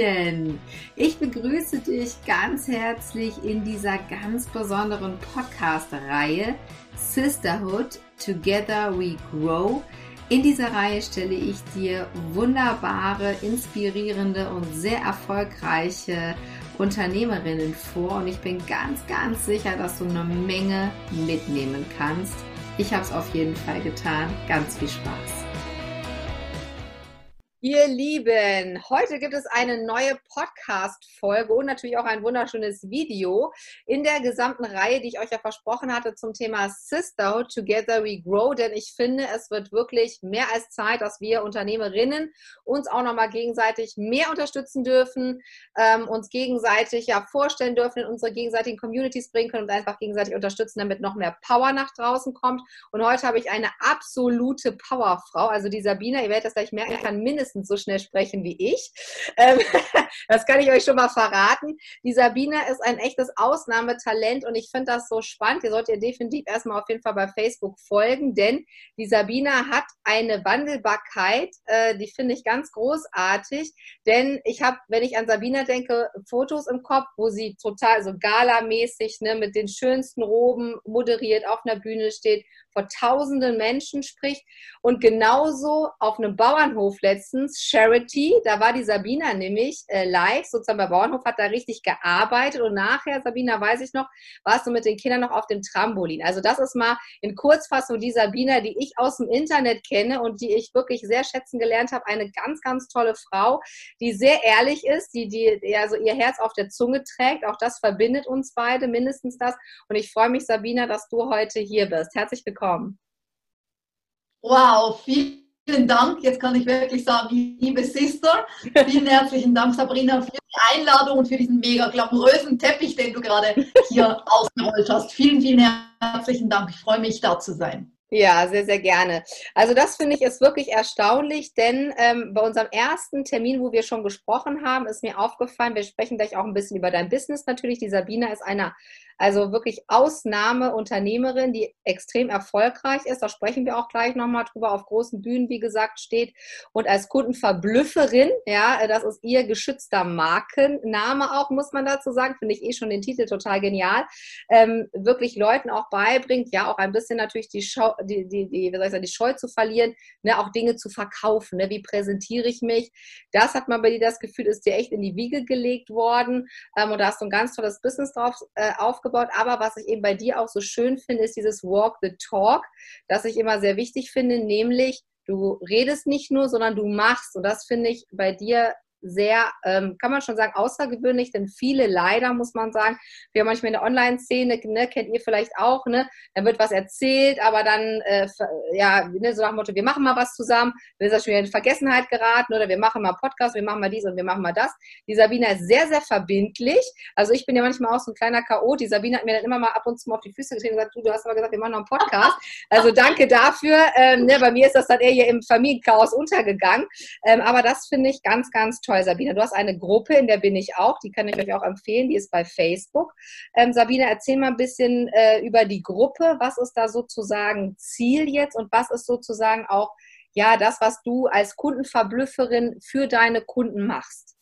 Hallöchen! Ich begrüße dich ganz herzlich in dieser ganz besonderen Podcast-Reihe Sisterhood Together We Grow. In dieser Reihe stelle ich dir wunderbare, inspirierende und sehr erfolgreiche Unternehmerinnen vor und ich bin ganz, ganz sicher, dass du eine Menge mitnehmen kannst. Ich habe es auf jeden Fall getan. Ganz viel Spaß! Ihr Lieben, heute gibt es eine neue Podcast-Folge und natürlich auch ein wunderschönes Video in der gesamten Reihe, die ich euch ja versprochen hatte zum Thema Sisterhood Together We Grow. Denn ich finde, es wird wirklich mehr als Zeit, dass wir Unternehmerinnen uns auch nochmal gegenseitig mehr unterstützen dürfen, ähm, uns gegenseitig ja vorstellen dürfen, in unsere gegenseitigen Communities bringen können und einfach gegenseitig unterstützen, damit noch mehr Power nach draußen kommt. Und heute habe ich eine absolute Powerfrau, also die Sabina, ihr werdet das gleich merken, kann mindestens mindestens so schnell sprechen wie ich. Ähm, das kann ich euch schon mal verraten. Die Sabina ist ein echtes Ausnahmetalent und ich finde das so spannend. Ihr solltet ihr definitiv erstmal auf jeden Fall bei Facebook folgen, denn die Sabina hat eine Wandelbarkeit, äh, die finde ich ganz großartig. Denn ich habe, wenn ich an Sabina denke, Fotos im Kopf, wo sie total so galamäßig ne, mit den schönsten Roben moderiert auf einer Bühne steht, vor tausenden Menschen spricht. Und genauso auf einem Bauernhof letztens, Charity, da war die Sabina nämlich äh, live, sozusagen bei Bauernhof, hat da richtig gearbeitet. Und nachher, Sabina, weiß ich noch, warst du mit den Kindern noch auf dem Trampolin. Also das ist mal in Kurzfassung die Sabina, die ich aus dem Internet kenne und die ich wirklich sehr schätzen gelernt habe. Eine ganz, ganz tolle Frau, die sehr ehrlich ist, die, die ja, so ihr Herz auf der Zunge trägt. Auch das verbindet uns beide, mindestens das. Und ich freue mich, Sabina, dass du heute hier bist. Herzlich willkommen bekommen. Wow, vielen Dank. Jetzt kann ich wirklich sagen, liebe Sister, vielen herzlichen Dank, Sabrina, für die Einladung und für diesen mega glamourösen Teppich, den du gerade hier ausgerollt hast. Vielen, vielen herzlichen Dank. Ich freue mich, da zu sein. Ja, sehr, sehr gerne. Also das finde ich ist wirklich erstaunlich, denn ähm, bei unserem ersten Termin, wo wir schon gesprochen haben, ist mir aufgefallen, wir sprechen gleich auch ein bisschen über dein Business natürlich. Die Sabina ist eine also wirklich Ausnahmeunternehmerin, die extrem erfolgreich ist. Da sprechen wir auch gleich nochmal drüber, auf großen Bühnen, wie gesagt, steht. Und als Kundenverblüfferin, ja, das ist ihr geschützter Markenname auch, muss man dazu sagen. Finde ich eh schon den Titel total genial. Ähm, wirklich Leuten auch beibringt, ja, auch ein bisschen natürlich die, Schau, die, die, die, wie soll ich sagen, die Scheu zu verlieren, ne, auch Dinge zu verkaufen. Ne, wie präsentiere ich mich? Das hat man bei dir das Gefühl, ist dir echt in die Wiege gelegt worden. Ähm, und da hast du ein ganz tolles Business drauf äh, aufgebaut aufgebaut. Aber was ich eben bei dir auch so schön finde, ist dieses Walk the Talk, das ich immer sehr wichtig finde, nämlich du redest nicht nur, sondern du machst. Und das finde ich bei dir sehr, ähm, kann man schon sagen, außergewöhnlich, denn viele leider, muss man sagen, wir haben manchmal in der Online-Szene, ne, kennt ihr vielleicht auch, ne, dann wird was erzählt, aber dann, äh, ja, ne, so nach dem Motto, wir machen mal was zusammen, dann ist das schon wieder in Vergessenheit geraten oder wir machen mal Podcast, wir machen mal dies und wir machen mal das. Die Sabina ist sehr, sehr verbindlich. Also ich bin ja manchmal auch so ein kleiner Chaot. Die Sabina hat mir dann immer mal ab und zu mal auf die Füße getreten und gesagt, du, du hast aber gesagt, wir machen noch einen Podcast. Also danke dafür. Ähm, ne, bei mir ist das dann eher hier im Familienchaos untergegangen. Ähm, aber das finde ich ganz, ganz toll toll, Sabine. Du hast eine Gruppe, in der bin ich auch. Die kann ich euch auch empfehlen. Die ist bei Facebook. Ähm, Sabine, erzähl mal ein bisschen äh, über die Gruppe. Was ist da sozusagen Ziel jetzt und was ist sozusagen auch ja das, was du als Kundenverblüfferin für deine Kunden machst?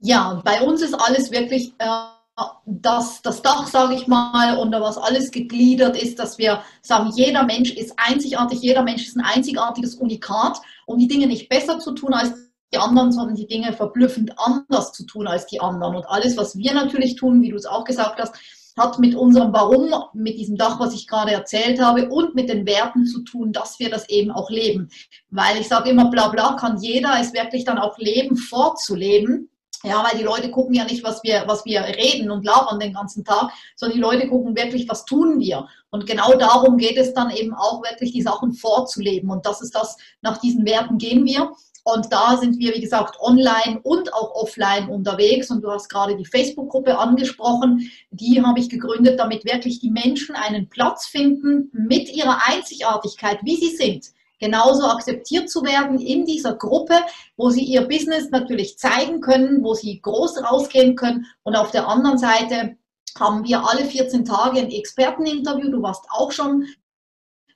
Ja, bei uns ist alles wirklich äh, das, das Dach, sage ich mal, unter was alles gegliedert ist, dass wir sagen, jeder Mensch ist einzigartig, jeder Mensch ist ein einzigartiges Unikat, um die Dinge nicht besser zu tun als die anderen, sondern die Dinge verblüffend anders zu tun als die anderen. Und alles, was wir natürlich tun, wie du es auch gesagt hast, hat mit unserem Warum, mit diesem Dach, was ich gerade erzählt habe, und mit den Werten zu tun, dass wir das eben auch leben. Weil ich sage immer, bla bla kann jeder es wirklich dann auch leben, vorzuleben ja, weil die Leute gucken ja nicht, was wir, was wir reden und labern den ganzen Tag, sondern die Leute gucken wirklich, was tun wir. Und genau darum geht es dann eben auch wirklich, die Sachen vorzuleben. Und das ist das, nach diesen Werten gehen wir. Und da sind wir, wie gesagt, online und auch offline unterwegs. Und du hast gerade die Facebook-Gruppe angesprochen. Die habe ich gegründet, damit wirklich die Menschen einen Platz finden mit ihrer Einzigartigkeit, wie sie sind genauso akzeptiert zu werden in dieser Gruppe, wo sie ihr Business natürlich zeigen können, wo sie groß rausgehen können. Und auf der anderen Seite haben wir alle 14 Tage ein Experteninterview. Du warst auch schon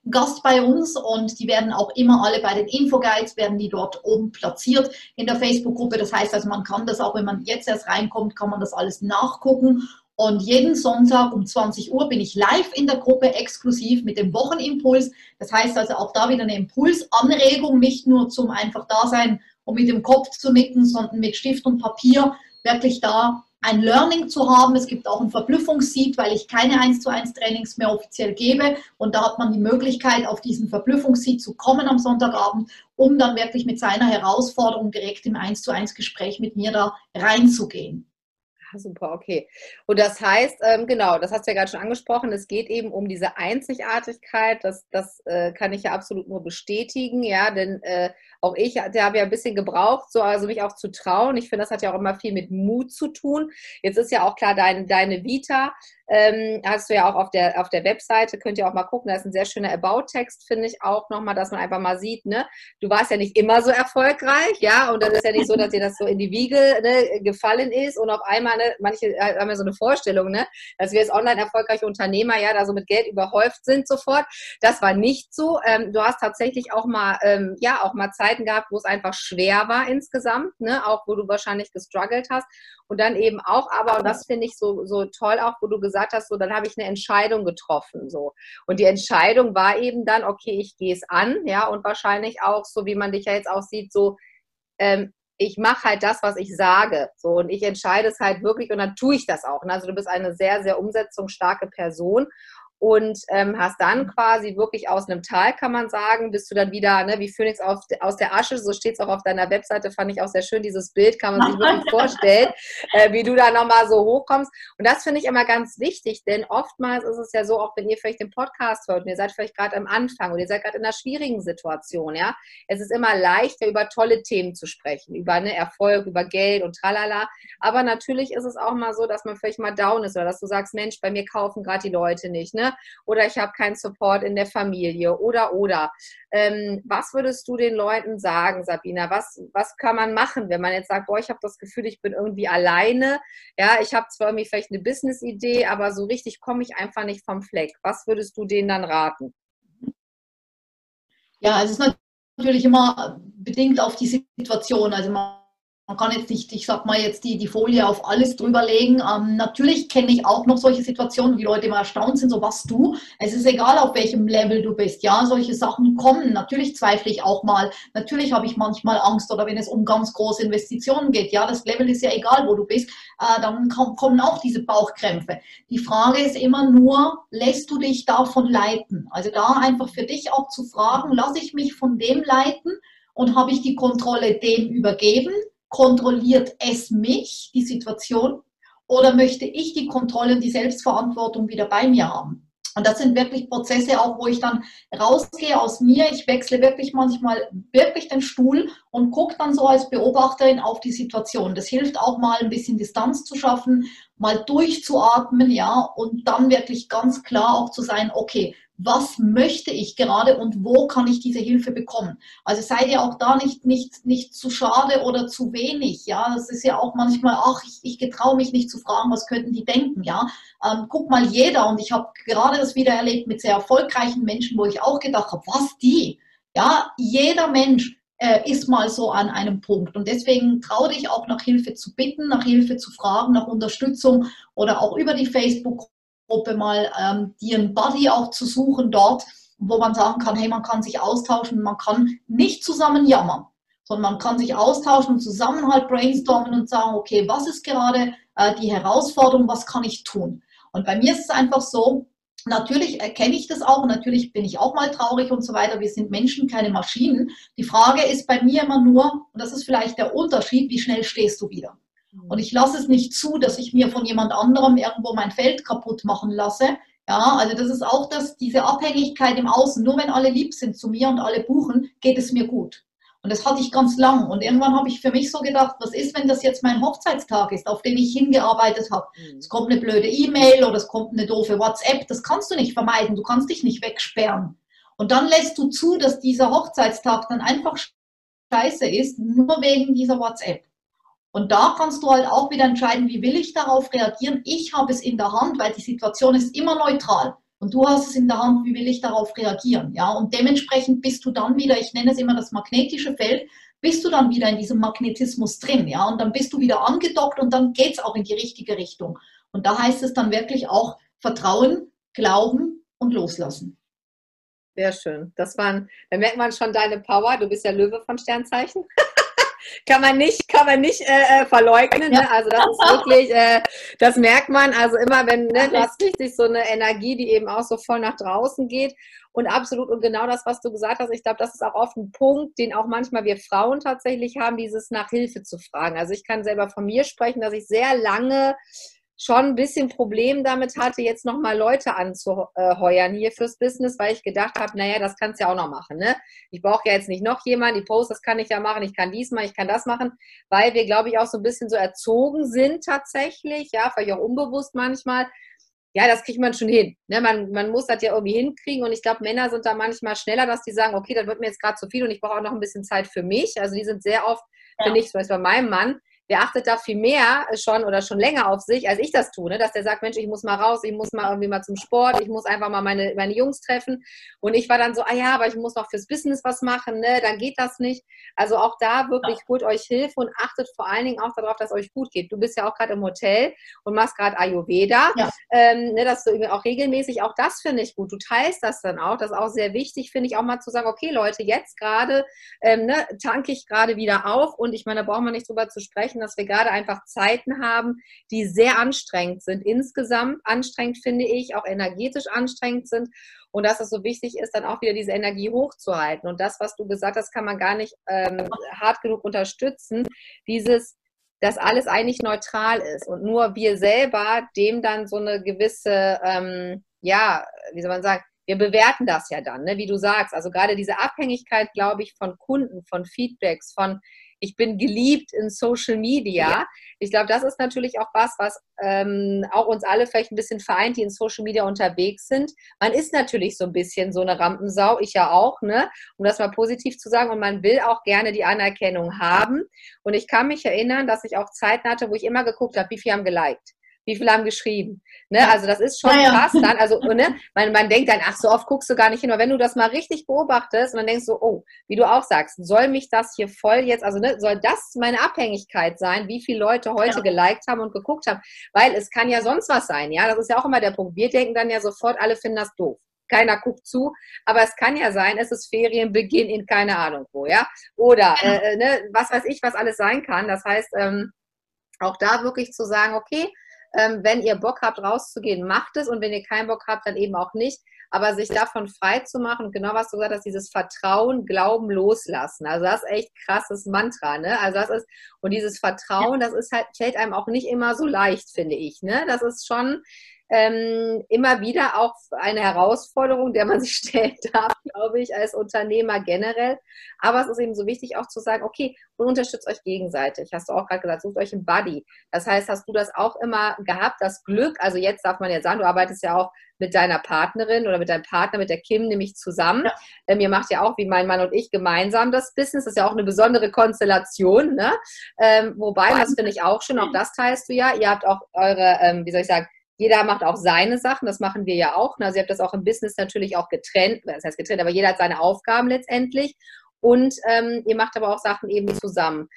Gast bei uns und die werden auch immer alle bei den Infoguides, werden die dort oben platziert in der Facebook-Gruppe. Das heißt also, man kann das auch, wenn man jetzt erst reinkommt, kann man das alles nachgucken. Und jeden Sonntag um 20 Uhr bin ich live in der Gruppe exklusiv mit dem Wochenimpuls. Das heißt also auch da wieder eine Impulsanregung, nicht nur zum einfach da sein und mit dem Kopf zu nicken, sondern mit Stift und Papier wirklich da ein Learning zu haben. Es gibt auch ein Verblüffungssieg, weil ich keine 1 zu 1 Trainings mehr offiziell gebe. Und da hat man die Möglichkeit, auf diesen Verblüffungssieg zu kommen am Sonntagabend, um dann wirklich mit seiner Herausforderung direkt im 1 zu 1 Gespräch mit mir da reinzugehen. Super, okay. Und das heißt, ähm, genau, das hast du ja gerade schon angesprochen, es geht eben um diese Einzigartigkeit. Das, das äh, kann ich ja absolut nur bestätigen, ja, denn äh, auch ich habe ja ein bisschen gebraucht, so also mich auch zu trauen. Ich finde, das hat ja auch immer viel mit Mut zu tun. Jetzt ist ja auch klar, dein, deine Vita ähm, hast du ja auch auf der, auf der Webseite, könnt ihr auch mal gucken, da ist ein sehr schöner About-Text, finde ich auch nochmal, dass man einfach mal sieht, ne, du warst ja nicht immer so erfolgreich, ja, und dann ist ja nicht so, dass dir das so in die Wiege ne, gefallen ist und auf einmal, ne, manche haben ja so eine Vorstellung, ne, dass wir als online erfolgreiche Unternehmer ja da so mit Geld überhäuft sind sofort. Das war nicht so. Ähm, du hast tatsächlich auch mal, ähm, ja, auch mal Zeiten gehabt, wo es einfach schwer war insgesamt, ne, auch wo du wahrscheinlich gestruggelt hast und dann eben auch, aber, und das finde ich so, so toll auch, wo du gesagt hast, so, dann habe ich eine Entscheidung getroffen, so. Und die Entscheidung war eben dann, okay, ich gehe es an, ja, und wahrscheinlich auch, so wie man dich ja jetzt auch sieht, so, ähm, ich mache halt das, was ich sage. So, und ich entscheide es halt wirklich und dann tue ich das auch. Also du bist eine sehr, sehr umsetzungsstarke Person und ähm, hast dann quasi wirklich aus einem Tal, kann man sagen, bist du dann wieder ne, wie Phoenix auf, aus der Asche, so steht es auch auf deiner Webseite, fand ich auch sehr schön, dieses Bild kann man sich wirklich vorstellen, äh, wie du da nochmal so hochkommst. Und das finde ich immer ganz wichtig, denn oftmals ist es ja so, auch wenn ihr vielleicht den Podcast hört und ihr seid vielleicht gerade am Anfang und ihr seid gerade in einer schwierigen Situation, ja, es ist immer leichter, über tolle Themen zu sprechen, über ne, Erfolg, über Geld und tralala, aber natürlich ist es auch mal so, dass man vielleicht mal down ist oder dass du sagst, Mensch, bei mir kaufen gerade die Leute nicht, ne? Oder ich habe keinen Support in der Familie oder oder. Ähm, was würdest du den Leuten sagen, Sabina? Was, was kann man machen, wenn man jetzt sagt, boah, ich habe das Gefühl, ich bin irgendwie alleine. Ja, ich habe zwar irgendwie vielleicht eine Business-Idee, aber so richtig komme ich einfach nicht vom Fleck. Was würdest du denen dann raten? Ja, also es ist natürlich immer bedingt auf die Situation. Also man man kann jetzt nicht, ich sag mal jetzt die, die Folie auf alles drüberlegen. Ähm, natürlich kenne ich auch noch solche Situationen, wie Leute immer erstaunt sind, so was du. Es ist egal, auf welchem Level du bist. Ja, solche Sachen kommen. Natürlich zweifle ich auch mal. Natürlich habe ich manchmal Angst oder wenn es um ganz große Investitionen geht. Ja, das Level ist ja egal, wo du bist. Äh, dann kommen auch diese Bauchkrämpfe. Die Frage ist immer nur, lässt du dich davon leiten? Also da einfach für dich auch zu fragen, lasse ich mich von dem leiten und habe ich die Kontrolle dem übergeben? Kontrolliert es mich, die Situation, oder möchte ich die Kontrolle und die Selbstverantwortung wieder bei mir haben? Und das sind wirklich Prozesse auch, wo ich dann rausgehe aus mir. Ich wechsle wirklich manchmal wirklich den Stuhl und gucke dann so als Beobachterin auf die Situation. Das hilft auch mal ein bisschen Distanz zu schaffen, mal durchzuatmen, ja, und dann wirklich ganz klar auch zu sein, okay, was möchte ich gerade und wo kann ich diese Hilfe bekommen. Also seid ihr auch da nicht, nicht, nicht zu schade oder zu wenig. Ja, das ist ja auch manchmal, ach, ich, ich getraue mich nicht zu fragen, was könnten die denken. Ja, ähm, guck mal jeder und ich habe gerade das wieder erlebt mit sehr erfolgreichen Menschen, wo ich auch gedacht habe, was die? Ja, jeder Mensch äh, ist mal so an einem Punkt. Und deswegen traue dich auch nach Hilfe zu bitten, nach Hilfe zu fragen, nach Unterstützung oder auch über die Facebook Gruppe mal ähm, einen Buddy auch zu suchen dort, wo man sagen kann, hey, man kann sich austauschen, man kann nicht zusammen jammern, sondern man kann sich austauschen und zusammen halt brainstormen und sagen, okay, was ist gerade äh, die Herausforderung, was kann ich tun? Und bei mir ist es einfach so, Natürlich erkenne ich das auch natürlich bin ich auch mal traurig und so weiter. Wir sind Menschen, keine Maschinen. Die Frage ist bei mir immer nur, und das ist vielleicht der Unterschied, wie schnell stehst du wieder? Und ich lasse es nicht zu, dass ich mir von jemand anderem irgendwo mein Feld kaputt machen lasse. Ja, also das ist auch das, diese Abhängigkeit im Außen. Nur wenn alle lieb sind zu mir und alle buchen, geht es mir gut. Und das hatte ich ganz lang. Und irgendwann habe ich für mich so gedacht, was ist, wenn das jetzt mein Hochzeitstag ist, auf den ich hingearbeitet habe? Mhm. Es kommt eine blöde E-Mail oder es kommt eine doofe WhatsApp. Das kannst du nicht vermeiden. Du kannst dich nicht wegsperren. Und dann lässt du zu, dass dieser Hochzeitstag dann einfach scheiße ist, nur wegen dieser WhatsApp. Und da kannst du halt auch wieder entscheiden, wie will ich darauf reagieren. Ich habe es in der Hand, weil die Situation ist immer neutral. Und du hast es in der Hand, wie will ich darauf reagieren? Ja, und dementsprechend bist du dann wieder, ich nenne es immer das magnetische Feld, bist du dann wieder in diesem Magnetismus drin, ja, und dann bist du wieder angedockt und dann geht es auch in die richtige Richtung. Und da heißt es dann wirklich auch Vertrauen, Glauben und Loslassen. Sehr schön. Das waren, da merkt man schon deine Power. Du bist ja Löwe von Sternzeichen. kann man nicht, kann man nicht äh, äh verleugnen. Ne? Also das ist wirklich, äh, das merkt man. Also immer wenn, ne, du hast richtig so eine Energie, die eben auch so voll nach draußen geht. Und absolut, und genau das, was du gesagt hast, ich glaube, das ist auch oft ein Punkt, den auch manchmal wir Frauen tatsächlich haben, dieses nach Hilfe zu fragen. Also ich kann selber von mir sprechen, dass ich sehr lange schon ein bisschen Problem damit hatte, jetzt nochmal Leute anzuheuern hier fürs Business, weil ich gedacht habe, naja, das kannst du ja auch noch machen. Ne? Ich brauche ja jetzt nicht noch jemanden, die Posts, das kann ich ja machen, ich kann dies machen, ich kann das machen, weil wir, glaube ich, auch so ein bisschen so erzogen sind tatsächlich, ja, vielleicht auch unbewusst manchmal. Ja, das kriegt man schon hin. Ne? Man, man muss das ja irgendwie hinkriegen und ich glaube, Männer sind da manchmal schneller, dass die sagen, okay, das wird mir jetzt gerade zu viel und ich brauche auch noch ein bisschen Zeit für mich. Also die sind sehr oft, ja. finde ich, zum Beispiel bei meinem Mann, der achtet da viel mehr schon oder schon länger auf sich, als ich das tue, ne? dass der sagt, Mensch, ich muss mal raus, ich muss mal irgendwie mal zum Sport, ich muss einfach mal meine, meine Jungs treffen. Und ich war dann so, ah ja, aber ich muss noch fürs Business was machen, ne? dann geht das nicht. Also auch da wirklich holt euch Hilfe und achtet vor allen Dingen auch darauf, dass es euch gut geht. Du bist ja auch gerade im Hotel und machst gerade Ayurveda, ja. ähm, ne, dass du auch regelmäßig, auch das finde ich gut. Du teilst das dann auch, das ist auch sehr wichtig, finde ich auch mal zu sagen, okay Leute, jetzt gerade ähm, ne, tanke ich gerade wieder auf und ich meine, da brauchen wir nicht drüber zu sprechen, sprechen, dass wir gerade einfach Zeiten haben, die sehr anstrengend sind. Insgesamt anstrengend finde ich, auch energetisch anstrengend sind. Und dass es so wichtig ist, dann auch wieder diese Energie hochzuhalten. Und das, was du gesagt hast, kann man gar nicht ähm, hart genug unterstützen. Dieses, dass alles eigentlich neutral ist und nur wir selber dem dann so eine gewisse, ähm, ja, wie soll man sagen, wir bewerten das ja dann, ne? wie du sagst. Also gerade diese Abhängigkeit, glaube ich, von Kunden, von Feedbacks, von ich bin geliebt in Social Media. Ja. Ich glaube, das ist natürlich auch was, was ähm, auch uns alle vielleicht ein bisschen vereint, die in Social Media unterwegs sind. Man ist natürlich so ein bisschen so eine Rampensau, ich ja auch, ne? um das mal positiv zu sagen. Und man will auch gerne die Anerkennung haben. Und ich kann mich erinnern, dass ich auch Zeiten hatte, wo ich immer geguckt habe, wie viele haben geliked wie viele haben geschrieben. Ne? Also das ist schon ja, krass dann. Also ne? man, man denkt dann, ach, so oft guckst du gar nicht hin. Aber wenn du das mal richtig beobachtest und dann denkst du, oh, wie du auch sagst, soll mich das hier voll jetzt, also ne, soll das meine Abhängigkeit sein, wie viele Leute heute ja. geliked haben und geguckt haben? Weil es kann ja sonst was sein, ja. Das ist ja auch immer der Punkt. Wir denken dann ja sofort, alle finden das doof keiner guckt zu, aber es kann ja sein, es ist Ferienbeginn in keine Ahnung wo, ja, oder ja. Äh, ne, was weiß ich, was alles sein kann. Das heißt, ähm, auch da wirklich zu sagen, okay, ähm, wenn ihr Bock habt, rauszugehen, macht es. Und wenn ihr keinen Bock habt, dann eben auch nicht. Aber sich davon frei zu machen, genau was du gesagt hast, dieses Vertrauen, Glauben, Loslassen. Also das ist echt krasses Mantra, ne? Also das ist, und dieses Vertrauen, das ist halt, fällt einem auch nicht immer so leicht, finde ich, ne? Das ist schon, ähm, immer wieder auch eine Herausforderung, der man sich stellen darf, glaube ich, als Unternehmer generell. Aber es ist eben so wichtig auch zu sagen, okay, und unterstützt euch gegenseitig. Hast du auch gerade gesagt, sucht euch einen Buddy. Das heißt, hast du das auch immer gehabt, das Glück, also jetzt darf man ja sagen, du arbeitest ja auch mit deiner Partnerin oder mit deinem Partner, mit der Kim, nämlich zusammen. Ja. Ähm, ihr macht ja auch, wie mein Mann und ich, gemeinsam das Business. Das ist ja auch eine besondere Konstellation. Ne? Ähm, wobei, das finde ich auch schön, auch das teilst du ja. Ihr habt auch eure, ähm, wie soll ich sagen, jeder macht auch seine Sachen, das machen wir ja auch. Also ihr habt das auch im Business natürlich auch getrennt, das heißt getrennt, aber jeder hat seine Aufgaben letztendlich. Und ähm, ihr macht aber auch Sachen eben zusammen.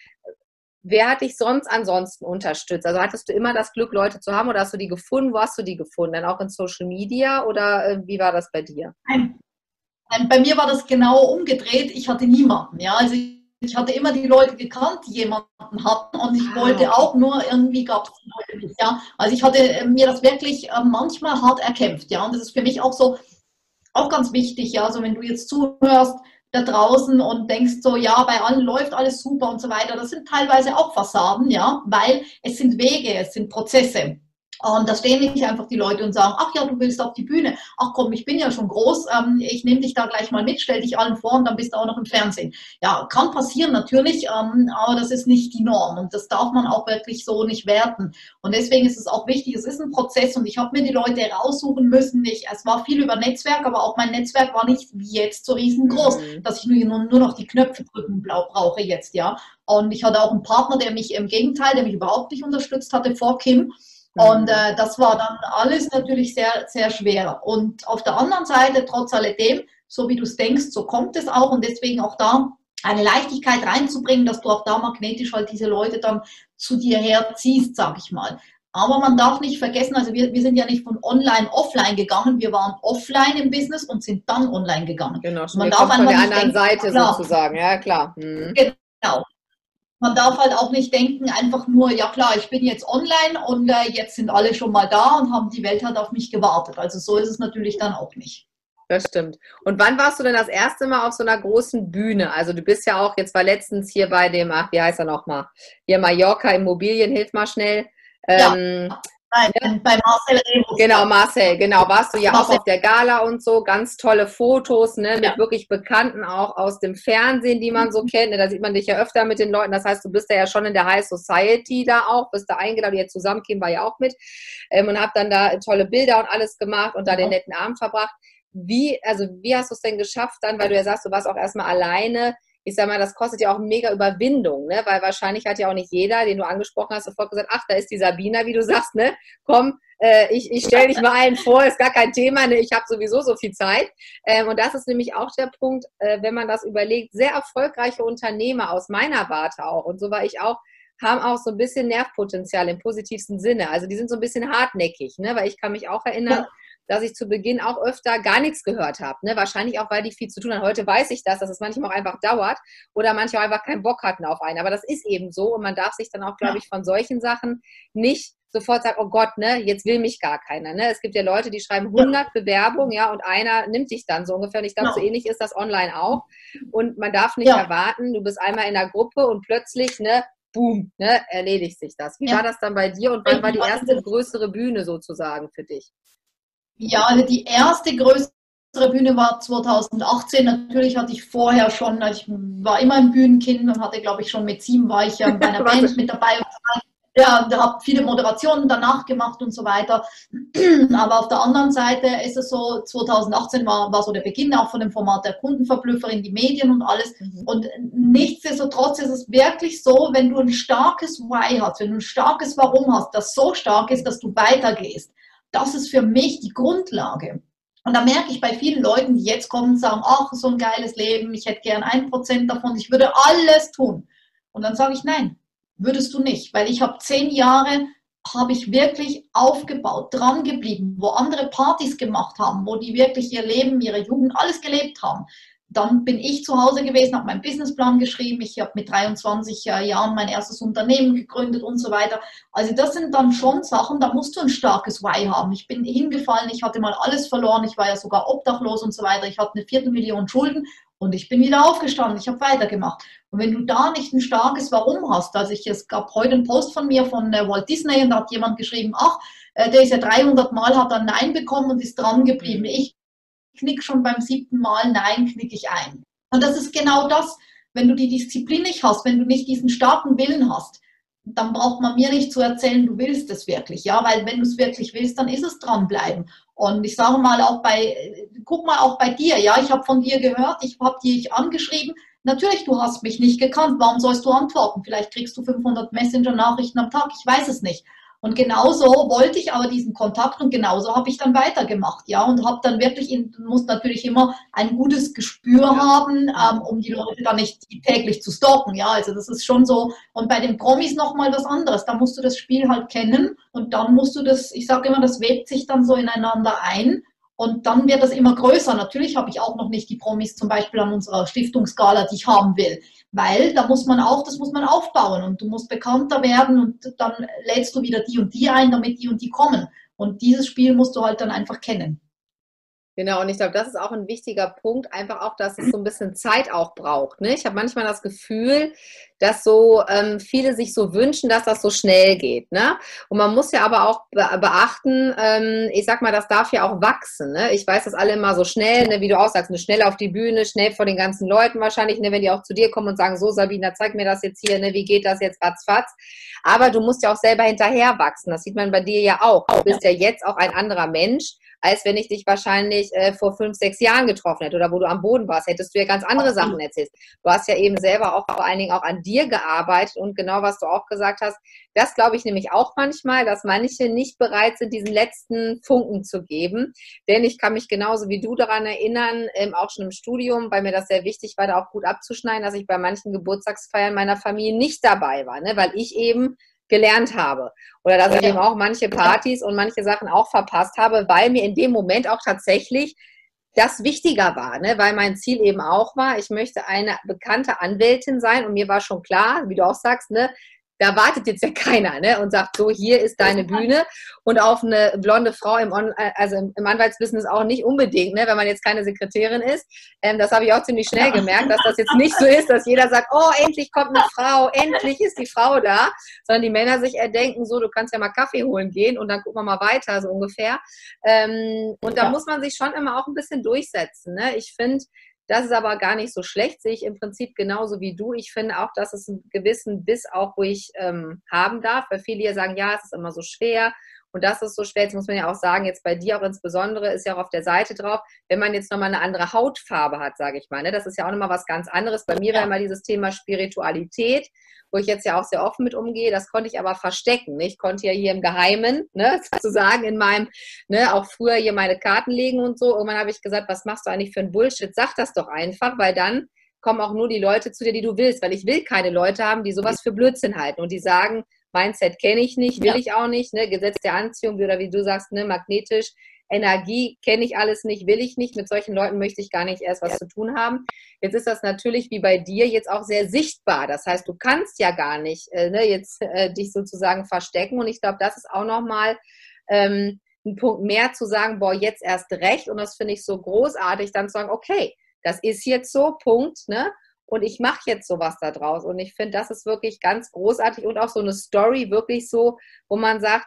Wer hat dich sonst ansonsten unterstützt? Also hattest du immer das Glück, Leute zu haben oder hast du die gefunden? Wo hast du die gefunden? Dann auch in Social Media oder äh, wie war das bei dir? Nein. Bei mir war das genau umgedreht. Ich hatte niemanden. Ja, also ich hatte immer die Leute gekannt, die jemanden hatten und ich ah, wollte auch nur irgendwie gab es Leute nicht, ja. Also ich hatte äh, mir das wirklich äh, manchmal hart erkämpft, ja. Und das ist für mich auch so, auch ganz wichtig, ja. Also wenn du jetzt zuhörst da draußen und denkst so, ja, bei allen läuft alles super und so weiter, das sind teilweise auch Fassaden, ja, weil es sind Wege, es sind Prozesse. Und da stehen nicht einfach die Leute und sagen, ach ja, du willst auf die Bühne. Ach komm, ich bin ja schon groß, ähm, ich nehme dich da gleich mal mit, stell dich allen vor und dann bist du auch noch im Fernsehen. Ja, kann passieren natürlich, ähm, aber das ist nicht die Norm und das darf man auch wirklich so nicht werten. Und deswegen ist es auch wichtig, es ist ein Prozess und ich habe mir die Leute raussuchen müssen. Ich, es war viel über Netzwerk, aber auch mein Netzwerk war nicht wie jetzt so riesengroß, mhm. dass ich nur, nur noch die Knöpfe drücken brauche jetzt, ja. Und ich hatte auch einen Partner, der mich im Gegenteil, der mich überhaupt nicht unterstützt hatte vor Kim. Mhm. Und äh, das war dann alles natürlich sehr, sehr schwer. Und auf der anderen Seite, trotz alledem, so wie du es denkst, so kommt es auch und deswegen auch da eine Leichtigkeit reinzubringen, dass du auch da magnetisch halt diese Leute dann zu dir herziehst, sag ich mal. Aber man darf nicht vergessen, also wir, wir sind ja nicht von online offline gegangen, wir waren offline im Business und sind dann online gegangen. Genau, man darf von der anderen denken, Seite klar, sozusagen, ja klar. Mhm. Genau. Man darf halt auch nicht denken, einfach nur, ja klar, ich bin jetzt online und äh, jetzt sind alle schon mal da und haben die Welt halt auf mich gewartet. Also so ist es natürlich dann auch nicht. Das stimmt. Und wann warst du denn das erste Mal auf so einer großen Bühne? Also du bist ja auch, jetzt war letztens hier bei dem, ach, wie heißt er nochmal? Hier Mallorca Immobilien, hilf mal schnell. Ähm, ja. Nein, ja. bei Marcel Rebus. Genau, Marcel, genau. Warst du ja Marcel. auch auf der Gala und so. Ganz tolle Fotos, ne, mit ja. wirklich Bekannten auch aus dem Fernsehen, die man so mhm. kennt. Ne, da sieht man dich ja öfter mit den Leuten. Das heißt, du bist ja schon in der High Society da auch, bist da eingeladen, jetzt zusammen kämen war ja auch mit. Ähm, und hab dann da tolle Bilder und alles gemacht und da den netten Abend verbracht wie, also wie hast du es denn geschafft dann, weil du ja sagst, du warst auch erstmal alleine. Ich sag mal, das kostet ja auch mega Überwindung, ne? Weil wahrscheinlich hat ja auch nicht jeder, den du angesprochen hast, sofort gesagt, ach, da ist die Sabina, wie du sagst, ne? Komm, äh, ich, ich stelle dich mal allen vor, ist gar kein Thema, ne? ich habe sowieso so viel Zeit. Ähm, und das ist nämlich auch der Punkt, äh, wenn man das überlegt, sehr erfolgreiche Unternehmer aus meiner Warte auch, und so war ich auch, haben auch so ein bisschen Nervpotenzial im positivsten Sinne. Also die sind so ein bisschen hartnäckig, ne? weil ich kann mich auch erinnern, dass ich zu Beginn auch öfter gar nichts gehört habe. Ne? Wahrscheinlich auch, weil die viel zu tun haben. Heute weiß ich das, dass es manchmal auch einfach dauert oder manche auch einfach keinen Bock hatten auf einen. Aber das ist eben so und man darf sich dann auch, glaube ja. ich, von solchen Sachen nicht sofort sagen, oh Gott, ne, jetzt will mich gar keiner. Ne? Es gibt ja Leute, die schreiben 100 Bewerbungen, ja, und einer nimmt dich dann so ungefähr. Und ich glaube, ja. so ähnlich ist das online auch. Und man darf nicht ja. erwarten, du bist einmal in der Gruppe und plötzlich, ne, boom, ne, erledigt sich das. Wie war das dann bei dir und wann war die erste größere Bühne sozusagen für dich? Ja, also die erste größere Bühne war 2018. Natürlich hatte ich vorher schon, also ich war immer ein Bühnenkind und hatte, glaube ich, schon mit sieben war ich ja bei einer Band mit dabei. Ja, habe viele Moderationen danach gemacht und so weiter. Aber auf der anderen Seite ist es so, 2018 war, war so der Beginn auch von dem Format der Kundenverblüffer in die Medien und alles. Mhm. Und nichtsdestotrotz ist es wirklich so, wenn du ein starkes Why hast, wenn du ein starkes Warum hast, das so stark ist, dass du weitergehst, das ist für mich die Grundlage. Und da merke ich bei vielen Leuten, die jetzt kommen und sagen, ach, so ein geiles Leben, ich hätte gern ein Prozent davon, ich würde alles tun. Und dann sage ich, nein, würdest du nicht, weil ich habe zehn Jahre, habe ich wirklich aufgebaut, dran geblieben, wo andere Partys gemacht haben, wo die wirklich ihr Leben, ihre Jugend, alles gelebt haben dann bin ich zu Hause gewesen, habe meinen Businessplan geschrieben. Ich habe mit 23 Jahren mein erstes Unternehmen gegründet und so weiter. Also das sind dann schon Sachen, da musst du ein starkes Why haben. Ich bin hingefallen, ich hatte mal alles verloren, ich war ja sogar obdachlos und so weiter. Ich hatte eine Viertelmillion Schulden und ich bin wieder aufgestanden, ich habe weitergemacht. Und wenn du da nicht ein starkes Warum hast, also ich, es gab heute einen Post von mir von äh, Walt Disney und da hat jemand geschrieben, ach, äh, der ist ja 300 Mal, hat dann Nein bekommen und ist dran geblieben. Ich knick schon beim siebten Mal, nein, knick ich ein. Und das ist genau das, wenn du die Disziplin nicht hast, wenn du nicht diesen starken Willen hast, dann braucht man mir nicht zu erzählen, du willst es wirklich, ja, weil wenn du es wirklich willst, dann ist es dranbleiben. Und ich sage mal auch bei, guck mal auch bei dir, ja, ich habe von dir gehört, ich habe dich angeschrieben, natürlich, du hast mich nicht gekannt, warum sollst du antworten? Vielleicht kriegst du 500 Messenger-Nachrichten am Tag, ich weiß es nicht. Und genauso wollte ich aber diesen Kontakt und genauso habe ich dann weitergemacht, ja, und habe dann wirklich, in, muss natürlich immer ein gutes Gespür ja. haben, ähm, um die Leute dann nicht täglich zu stalken, ja, also das ist schon so. Und bei den Promis nochmal was anderes, da musst du das Spiel halt kennen und dann musst du das, ich sage immer, das webt sich dann so ineinander ein und dann wird das immer größer. Natürlich habe ich auch noch nicht die Promis zum Beispiel an unserer Stiftungsskala, die ich haben will. Weil da muss man auch, das muss man aufbauen und du musst bekannter werden und dann lädst du wieder die und die ein, damit die und die kommen. Und dieses Spiel musst du halt dann einfach kennen. Genau, und ich glaube, das ist auch ein wichtiger Punkt, einfach auch, dass es so ein bisschen Zeit auch braucht. Ne? Ich habe manchmal das Gefühl, dass so ähm, viele sich so wünschen, dass das so schnell geht. Ne? Und man muss ja aber auch be beachten, ähm, ich sag mal, das darf ja auch wachsen. Ne? Ich weiß das alle immer so schnell, ne? wie du auch sagst, ne? schnell auf die Bühne, schnell vor den ganzen Leuten wahrscheinlich, ne? wenn die auch zu dir kommen und sagen, so Sabina, zeig mir das jetzt hier, ne? wie geht das jetzt ratzfatz. Aber du musst ja auch selber hinterher wachsen. Das sieht man bei dir ja auch. Du bist ja jetzt auch ein anderer Mensch als wenn ich dich wahrscheinlich äh, vor fünf, sechs Jahren getroffen hätte oder wo du am Boden warst, hättest du ja ganz andere Sachen erzählt. Du hast ja eben selber auch vor allen Dingen auch an dir gearbeitet und genau was du auch gesagt hast. Das glaube ich nämlich auch manchmal, dass manche nicht bereit sind, diesen letzten Funken zu geben. Denn ich kann mich genauso wie du daran erinnern, ähm, auch schon im Studium, weil mir das sehr wichtig war, da auch gut abzuschneiden, dass ich bei manchen Geburtstagsfeiern meiner Familie nicht dabei war, ne? weil ich eben gelernt habe. Oder dass ich eben auch manche Partys und manche Sachen auch verpasst habe, weil mir in dem Moment auch tatsächlich das wichtiger war, ne? weil mein Ziel eben auch war, ich möchte eine bekannte Anwältin sein und mir war schon klar, wie du auch sagst, ne, da wartet jetzt ja keiner ne? und sagt, so, hier ist deine Bühne. Und auf eine blonde Frau im, On also im Anwaltsbusiness auch nicht unbedingt, ne? wenn man jetzt keine Sekretärin ist. Ähm, das habe ich auch ziemlich schnell gemerkt, dass das jetzt nicht so ist, dass jeder sagt, oh, endlich kommt eine Frau, endlich ist die Frau da, sondern die Männer sich erdenken, so, du kannst ja mal Kaffee holen gehen und dann gucken wir mal weiter, so ungefähr. Ähm, und da muss man sich schon immer auch ein bisschen durchsetzen. Ne? Ich finde, das ist aber gar nicht so schlecht, sehe ich im Prinzip genauso wie du. Ich finde auch, dass es einen gewissen Biss auch ruhig ähm, haben darf, weil viele hier sagen, ja, es ist immer so schwer und das ist so schwer. Jetzt muss man ja auch sagen, jetzt bei dir auch insbesondere ist ja auch auf der Seite drauf, wenn man jetzt nochmal eine andere Hautfarbe hat, sage ich mal. Ne? Das ist ja auch nochmal was ganz anderes. Bei mir war immer dieses Thema Spiritualität, wo ich jetzt ja auch sehr offen mit umgehe. Das konnte ich aber verstecken. Ne? Ich konnte ja hier im Geheimen, ne, sozusagen in meinem, ne, auch früher hier meine Karten legen und so. Irgendwann habe ich gesagt, was machst du eigentlich für ein Bullshit? Sag das doch einfach, weil dann kommen auch nur die Leute zu dir, die du willst, weil ich will keine Leute haben, die sowas für Blödsinn halten und die sagen, Mindset kenne ich nicht, will ja. ich auch nicht, ne? Gesetz der Anziehung oder wie du sagst, ne, magnetisch, Energie kenne ich alles nicht, will ich nicht. Mit solchen Leuten möchte ich gar nicht erst was ja. zu tun haben. Jetzt ist das natürlich wie bei dir jetzt auch sehr sichtbar. Das heißt, du kannst ja gar nicht äh, ne, jetzt äh, dich sozusagen verstecken. Und ich glaube, das ist auch nochmal ähm, ein Punkt mehr zu sagen, boah, jetzt erst recht. Und das finde ich so großartig, dann zu sagen, okay, das ist jetzt so, Punkt, ne? Und ich mache jetzt sowas da draus. Und ich finde, das ist wirklich ganz großartig und auch so eine Story wirklich so, wo man sagt,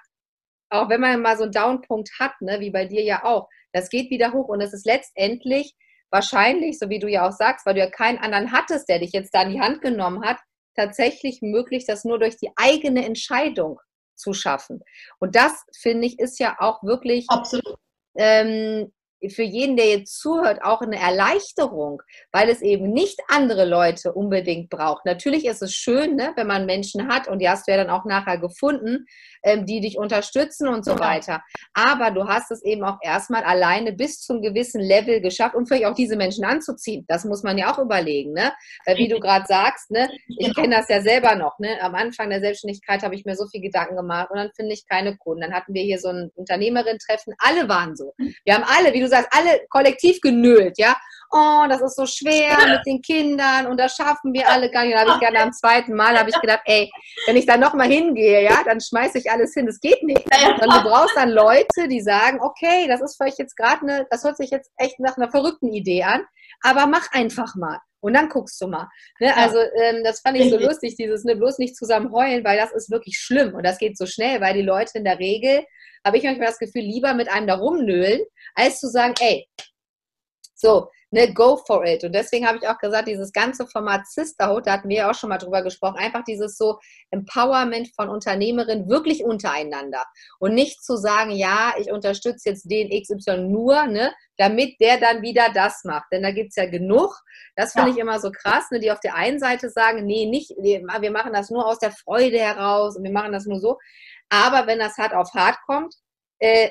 auch wenn man mal so einen Downpunkt hat, ne, wie bei dir ja auch, das geht wieder hoch und es ist letztendlich wahrscheinlich, so wie du ja auch sagst, weil du ja keinen anderen hattest, der dich jetzt da in die Hand genommen hat, tatsächlich möglich, das nur durch die eigene Entscheidung zu schaffen. Und das, finde ich, ist ja auch wirklich Absolut. Ähm, für jeden, der jetzt zuhört, auch eine Erleichterung, weil es eben nicht andere Leute unbedingt braucht. Natürlich ist es schön, ne, wenn man Menschen hat, und die hast du ja dann auch nachher gefunden, ähm, die dich unterstützen und so weiter. Aber du hast es eben auch erstmal alleine bis zum gewissen Level geschafft, um vielleicht auch diese Menschen anzuziehen. Das muss man ja auch überlegen. Ne? Weil wie du gerade sagst, ne, ich kenne das ja selber noch. Ne? Am Anfang der Selbstständigkeit habe ich mir so viel Gedanken gemacht und dann finde ich keine Kunden. Dann hatten wir hier so ein Unternehmerin-Treffen. Alle waren so. Wir haben alle, wie du sagst, alle kollektiv genölt, ja. Oh, das ist so schwer mit den Kindern und das schaffen wir alle gar nicht. Da habe ich gerne am zweiten Mal habe ich gedacht, ey, wenn ich da nochmal hingehe, ja, dann schmeiße ich alles hin. Das geht nicht. Und du brauchst dann Leute, die sagen, okay, das ist vielleicht jetzt gerade eine, das hört sich jetzt echt nach einer verrückten Idee an, aber mach einfach mal. Und dann guckst du mal. Ne? Ja. Also ähm, das fand ich so lustig, dieses ne, bloß nicht zusammen heulen, weil das ist wirklich schlimm und das geht so schnell, weil die Leute in der Regel, habe ich manchmal das Gefühl, lieber mit einem da rumnöhlen, als zu sagen, ey, so, ne, go for it. Und deswegen habe ich auch gesagt, dieses ganze Format Sisterhood, da hatten wir ja auch schon mal drüber gesprochen, einfach dieses so Empowerment von Unternehmerinnen wirklich untereinander. Und nicht zu sagen, ja, ich unterstütze jetzt den XY nur, ne, damit der dann wieder das macht. Denn da gibt es ja genug. Das finde ja. ich immer so krass, ne, die auf der einen Seite sagen, nee, nicht, wir machen das nur aus der Freude heraus und wir machen das nur so. Aber wenn das hart auf hart kommt, äh,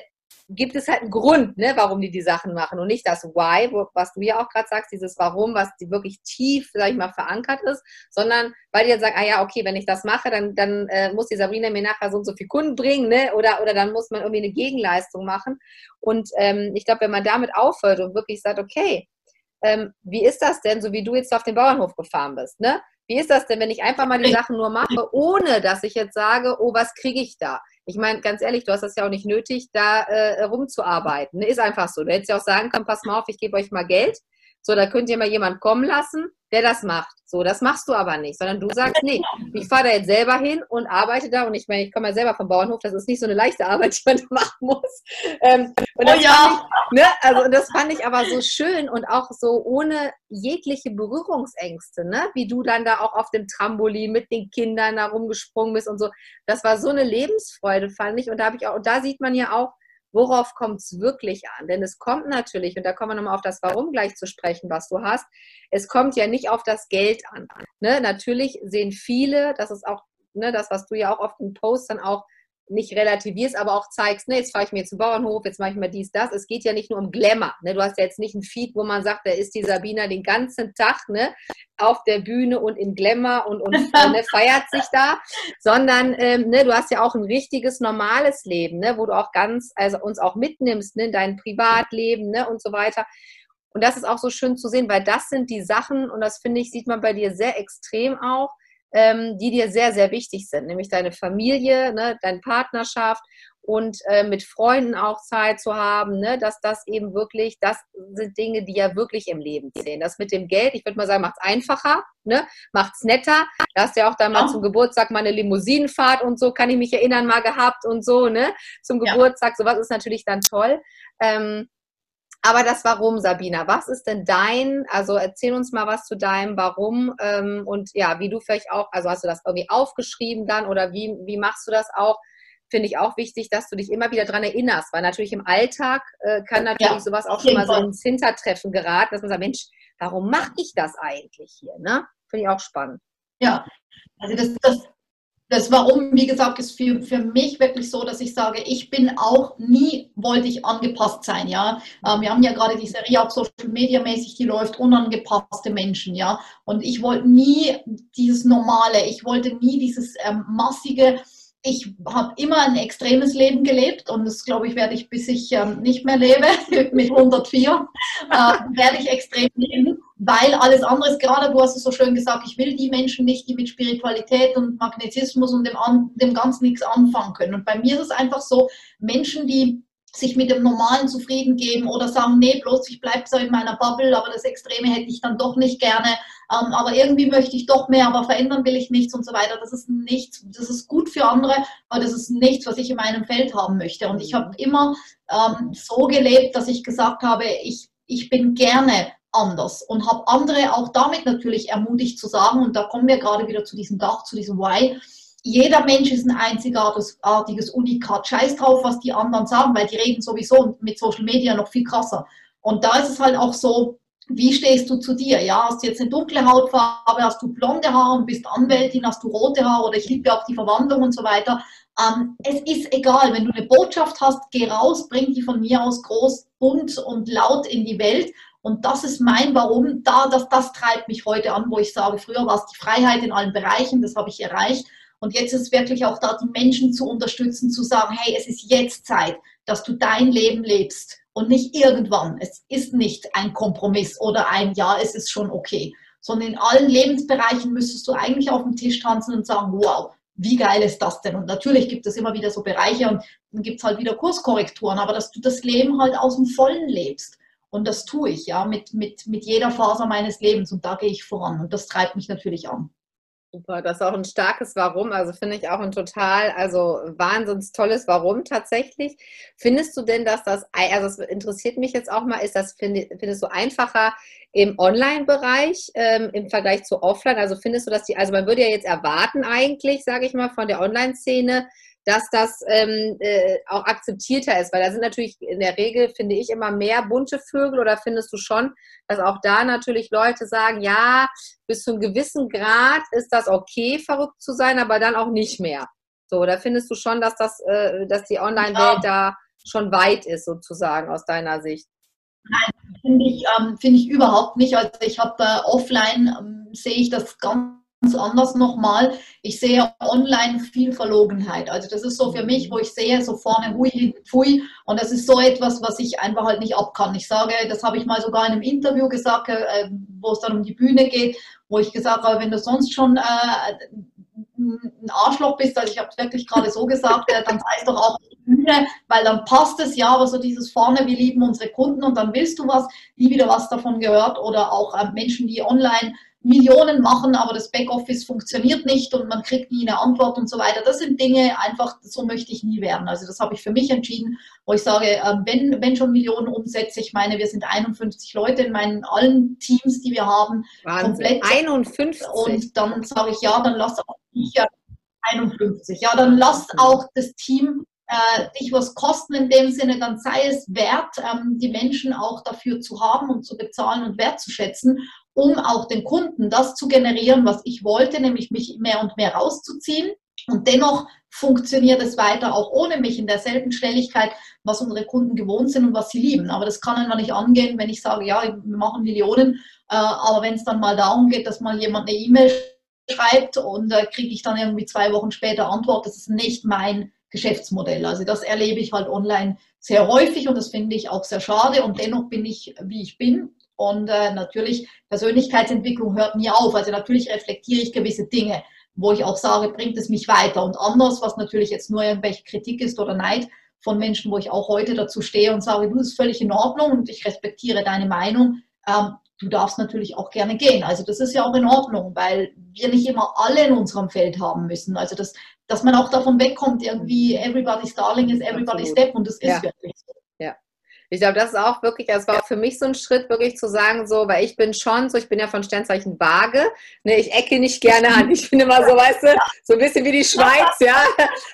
gibt es halt einen Grund, ne, warum die die Sachen machen und nicht das Why, wo, was du ja auch gerade sagst, dieses Warum, was die wirklich tief, sag ich mal, verankert ist, sondern weil die jetzt sagen, ah ja, okay, wenn ich das mache, dann, dann äh, muss die Sabrina mir nachher so und so viel Kunden bringen, ne, oder, oder dann muss man irgendwie eine Gegenleistung machen. Und ähm, ich glaube, wenn man damit aufhört und wirklich sagt, okay, ähm, wie ist das denn, so wie du jetzt auf den Bauernhof gefahren bist, ne? Wie ist das denn, wenn ich einfach mal die Sachen nur mache, ohne dass ich jetzt sage, oh, was kriege ich da? Ich meine, ganz ehrlich, du hast das ja auch nicht nötig, da äh, rumzuarbeiten. Ist einfach so. Du hättest ja auch sagen können, pass mal auf, ich gebe euch mal Geld. So, da könnt ihr mal jemand kommen lassen, der das macht. So, das machst du aber nicht, sondern du sagst, nee, ich fahre da jetzt selber hin und arbeite da und ich meine, ich komme ja selber vom Bauernhof, das ist nicht so eine leichte Arbeit, die man da machen muss. Ähm, oh ja. Ich, ne, also das fand ich aber so schön und auch so ohne jegliche Berührungsängste, ne, wie du dann da auch auf dem Trampolin mit den Kindern da rumgesprungen bist und so. Das war so eine Lebensfreude, fand ich. Und da habe ich auch, und da sieht man ja auch, worauf kommt es wirklich an? Denn es kommt natürlich, und da kommen wir nochmal auf das Warum gleich zu sprechen, was du hast, es kommt ja nicht auf das Geld an. Ne? Natürlich sehen viele, das ist auch ne, das, was du ja auch oft in Posts dann auch nicht relativierst, aber auch zeigst, ne, jetzt fahre ich mir zum Bauernhof, jetzt mache ich mir dies, das. Es geht ja nicht nur um Glamour. Ne? Du hast ja jetzt nicht ein Feed, wo man sagt, da ist die Sabina den ganzen Tag ne, auf der Bühne und in Glamour und, und ne, feiert sich da, sondern ähm, ne, du hast ja auch ein richtiges, normales Leben, ne, wo du auch ganz, also uns auch mitnimmst ne, in dein Privatleben ne, und so weiter. Und das ist auch so schön zu sehen, weil das sind die Sachen, und das finde ich, sieht man bei dir sehr extrem auch, ähm, die dir sehr, sehr wichtig sind, nämlich deine Familie, ne, deine Partnerschaft und äh, mit Freunden auch Zeit zu haben, ne, dass das eben wirklich, das sind Dinge, die ja wirklich im Leben sehen. Das mit dem Geld, ich würde mal sagen, macht es einfacher, ne, macht es netter. Da hast du ja auch damals ja. zum Geburtstag mal eine Limousinenfahrt und so, kann ich mich erinnern, mal gehabt und so, ne, zum Geburtstag. Ja. Sowas ist natürlich dann toll. Ähm, aber das Warum, Sabina, was ist denn dein, also erzähl uns mal was zu deinem Warum ähm, und ja, wie du vielleicht auch, also hast du das irgendwie aufgeschrieben dann oder wie, wie machst du das auch? Finde ich auch wichtig, dass du dich immer wieder daran erinnerst, weil natürlich im Alltag äh, kann natürlich ja, sowas auch schon mal so ins Hintertreffen geraten, dass man sagt, Mensch, warum mache ich das eigentlich hier? Ne? Finde ich auch spannend. Ja, also das, das, das Warum, wie gesagt, ist für, für mich wirklich so, dass ich sage, ich bin auch nie, wollte ich angepasst sein, ja. Ähm, wir haben ja gerade die Serie auch Social Media mäßig, die läuft, unangepasste Menschen, ja. Und ich wollte nie dieses Normale, ich wollte nie dieses ähm, massige, ich habe immer ein extremes Leben gelebt und das, glaube ich, werde ich, bis ich ähm, nicht mehr lebe, mit 104, äh, werde ich extrem leben, weil alles andere ist gerade, du hast es so schön gesagt, ich will die Menschen nicht, die mit Spiritualität und Magnetismus und dem, dem Ganzen nichts anfangen können. Und bei mir ist es einfach so, Menschen, die sich mit dem Normalen zufrieden geben oder sagen, nee, bloß ich bleibe so in meiner Bubble, aber das Extreme hätte ich dann doch nicht gerne, ähm, aber irgendwie möchte ich doch mehr, aber verändern will ich nichts und so weiter. Das ist nichts, das ist gut für andere, aber das ist nichts, was ich in meinem Feld haben möchte. Und ich habe immer ähm, so gelebt, dass ich gesagt habe, ich, ich bin gerne anders und habe andere auch damit natürlich ermutigt zu sagen, und da kommen wir gerade wieder zu diesem Dach, zu diesem Why, jeder Mensch ist ein einzigartiges Unikat. Scheiß drauf, was die anderen sagen, weil die reden sowieso mit Social Media noch viel krasser. Und da ist es halt auch so, wie stehst du zu dir? Ja, hast du jetzt eine dunkle Hautfarbe, hast du blonde Haare und bist Anwältin, hast du rote Haare oder ich liebe auch die Verwandlung und so weiter. Ähm, es ist egal, wenn du eine Botschaft hast, geh raus, bring die von mir aus groß, bunt und laut in die Welt. Und das ist mein Warum. Da, das, das treibt mich heute an, wo ich sage, früher war es die Freiheit in allen Bereichen, das habe ich erreicht. Und jetzt ist wirklich auch da, die Menschen zu unterstützen, zu sagen, hey, es ist jetzt Zeit, dass du dein Leben lebst und nicht irgendwann. Es ist nicht ein Kompromiss oder ein Ja, es ist schon okay, sondern in allen Lebensbereichen müsstest du eigentlich auf den Tisch tanzen und sagen, wow, wie geil ist das denn? Und natürlich gibt es immer wieder so Bereiche und dann gibt es halt wieder Kurskorrekturen, aber dass du das Leben halt aus dem Vollen lebst. Und das tue ich ja mit, mit, mit jeder Faser meines Lebens und da gehe ich voran und das treibt mich natürlich an. Super, das ist auch ein starkes Warum. Also finde ich auch ein total, also wahnsinns tolles Warum tatsächlich. Findest du denn, dass das, also das interessiert mich jetzt auch mal, ist das, findest du einfacher im Online-Bereich ähm, im Vergleich zu Offline? Also findest du, dass die, also man würde ja jetzt erwarten eigentlich, sage ich mal, von der Online-Szene, dass das ähm, äh, auch akzeptierter ist, weil da sind natürlich in der Regel, finde ich, immer mehr bunte Vögel oder findest du schon, dass auch da natürlich Leute sagen, ja, bis zu einem gewissen Grad ist das okay, verrückt zu sein, aber dann auch nicht mehr. So, da findest du schon, dass das, äh, dass die Online-Welt ja. da schon weit ist, sozusagen, aus deiner Sicht. Nein, finde ich, ähm, find ich überhaupt nicht. Also ich habe da offline, ähm, sehe ich das ganz ganz anders nochmal. Ich sehe online viel Verlogenheit. Also das ist so für mich, wo ich sehe, so vorne hui, hinten pfui. Und das ist so etwas, was ich einfach halt nicht ab kann. Ich sage, das habe ich mal sogar in einem Interview gesagt, äh, wo es dann um die Bühne geht, wo ich gesagt habe, wenn du sonst schon äh, ein Arschloch bist, also ich habe es wirklich gerade so gesagt, äh, dann sei es doch auch Bühne, weil dann passt es ja, aber so dieses vorne, wir lieben unsere Kunden und dann willst du was, nie wieder was davon gehört oder auch Menschen, die online Millionen machen, aber das Backoffice funktioniert nicht und man kriegt nie eine Antwort und so weiter. Das sind Dinge, einfach so möchte ich nie werden. Also das habe ich für mich entschieden, wo ich sage, ähm, wenn, wenn schon Millionen umsetze, ich meine, wir sind 51 Leute in meinen allen Teams, die wir haben, Wahnsinn. komplett. 51. Und dann sage ich, ja, dann lass auch ich ja 51. Ja, dann lass auch das Team äh, dich was kosten in dem Sinne, dann sei es wert, ähm, die Menschen auch dafür zu haben und zu bezahlen und wertzuschätzen, um auch den Kunden das zu generieren, was ich wollte, nämlich mich mehr und mehr rauszuziehen. Und dennoch funktioniert es weiter auch ohne mich in derselben Schnelligkeit, was unsere Kunden gewohnt sind und was sie lieben. Aber das kann einfach nicht angehen, wenn ich sage, ja, wir machen Millionen, äh, aber wenn es dann mal darum geht, dass mal jemand eine E-Mail schreibt und äh, kriege ich dann irgendwie zwei Wochen später Antwort, das ist nicht mein Geschäftsmodell. Also das erlebe ich halt online sehr häufig und das finde ich auch sehr schade und dennoch bin ich, wie ich bin. Und äh, natürlich, Persönlichkeitsentwicklung hört nie auf. Also natürlich reflektiere ich gewisse Dinge, wo ich auch sage, bringt es mich weiter. Und anders, was natürlich jetzt nur irgendwelche Kritik ist oder Neid von Menschen, wo ich auch heute dazu stehe und sage, du, das ist völlig in Ordnung und ich respektiere deine Meinung. Ähm, du darfst natürlich auch gerne gehen. Also das ist ja auch in Ordnung, weil wir nicht immer alle in unserem Feld haben müssen. Also das, dass man auch davon wegkommt, irgendwie everybody's darling is everybody's step und das ist ja. wirklich so. Ich glaube, das ist auch wirklich, es war auch für mich so ein Schritt, wirklich zu sagen, so, weil ich bin schon so, ich bin ja von Sternzeichen Waage, ne, ich ecke nicht gerne an. Ich bin immer so, weißt du, so ein bisschen wie die Schweiz, ja.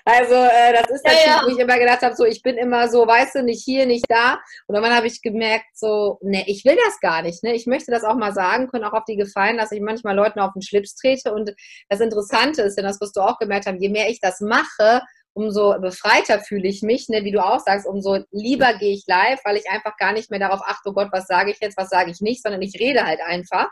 Also äh, das ist natürlich, ja, ja. wo ich immer gedacht habe, so, ich bin immer so, weißt du, nicht hier, nicht da. Und dann habe ich gemerkt, so, ne, ich will das gar nicht, ne. Ich möchte das auch mal sagen können, auch auf die gefallen, dass ich manchmal Leuten auf den Schlips trete. Und das Interessante ist, denn das wirst du auch gemerkt haben, je mehr ich das mache, umso befreiter fühle ich mich, ne, wie du auch sagst, umso lieber gehe ich live, weil ich einfach gar nicht mehr darauf achte, oh Gott, was sage ich jetzt, was sage ich nicht, sondern ich rede halt einfach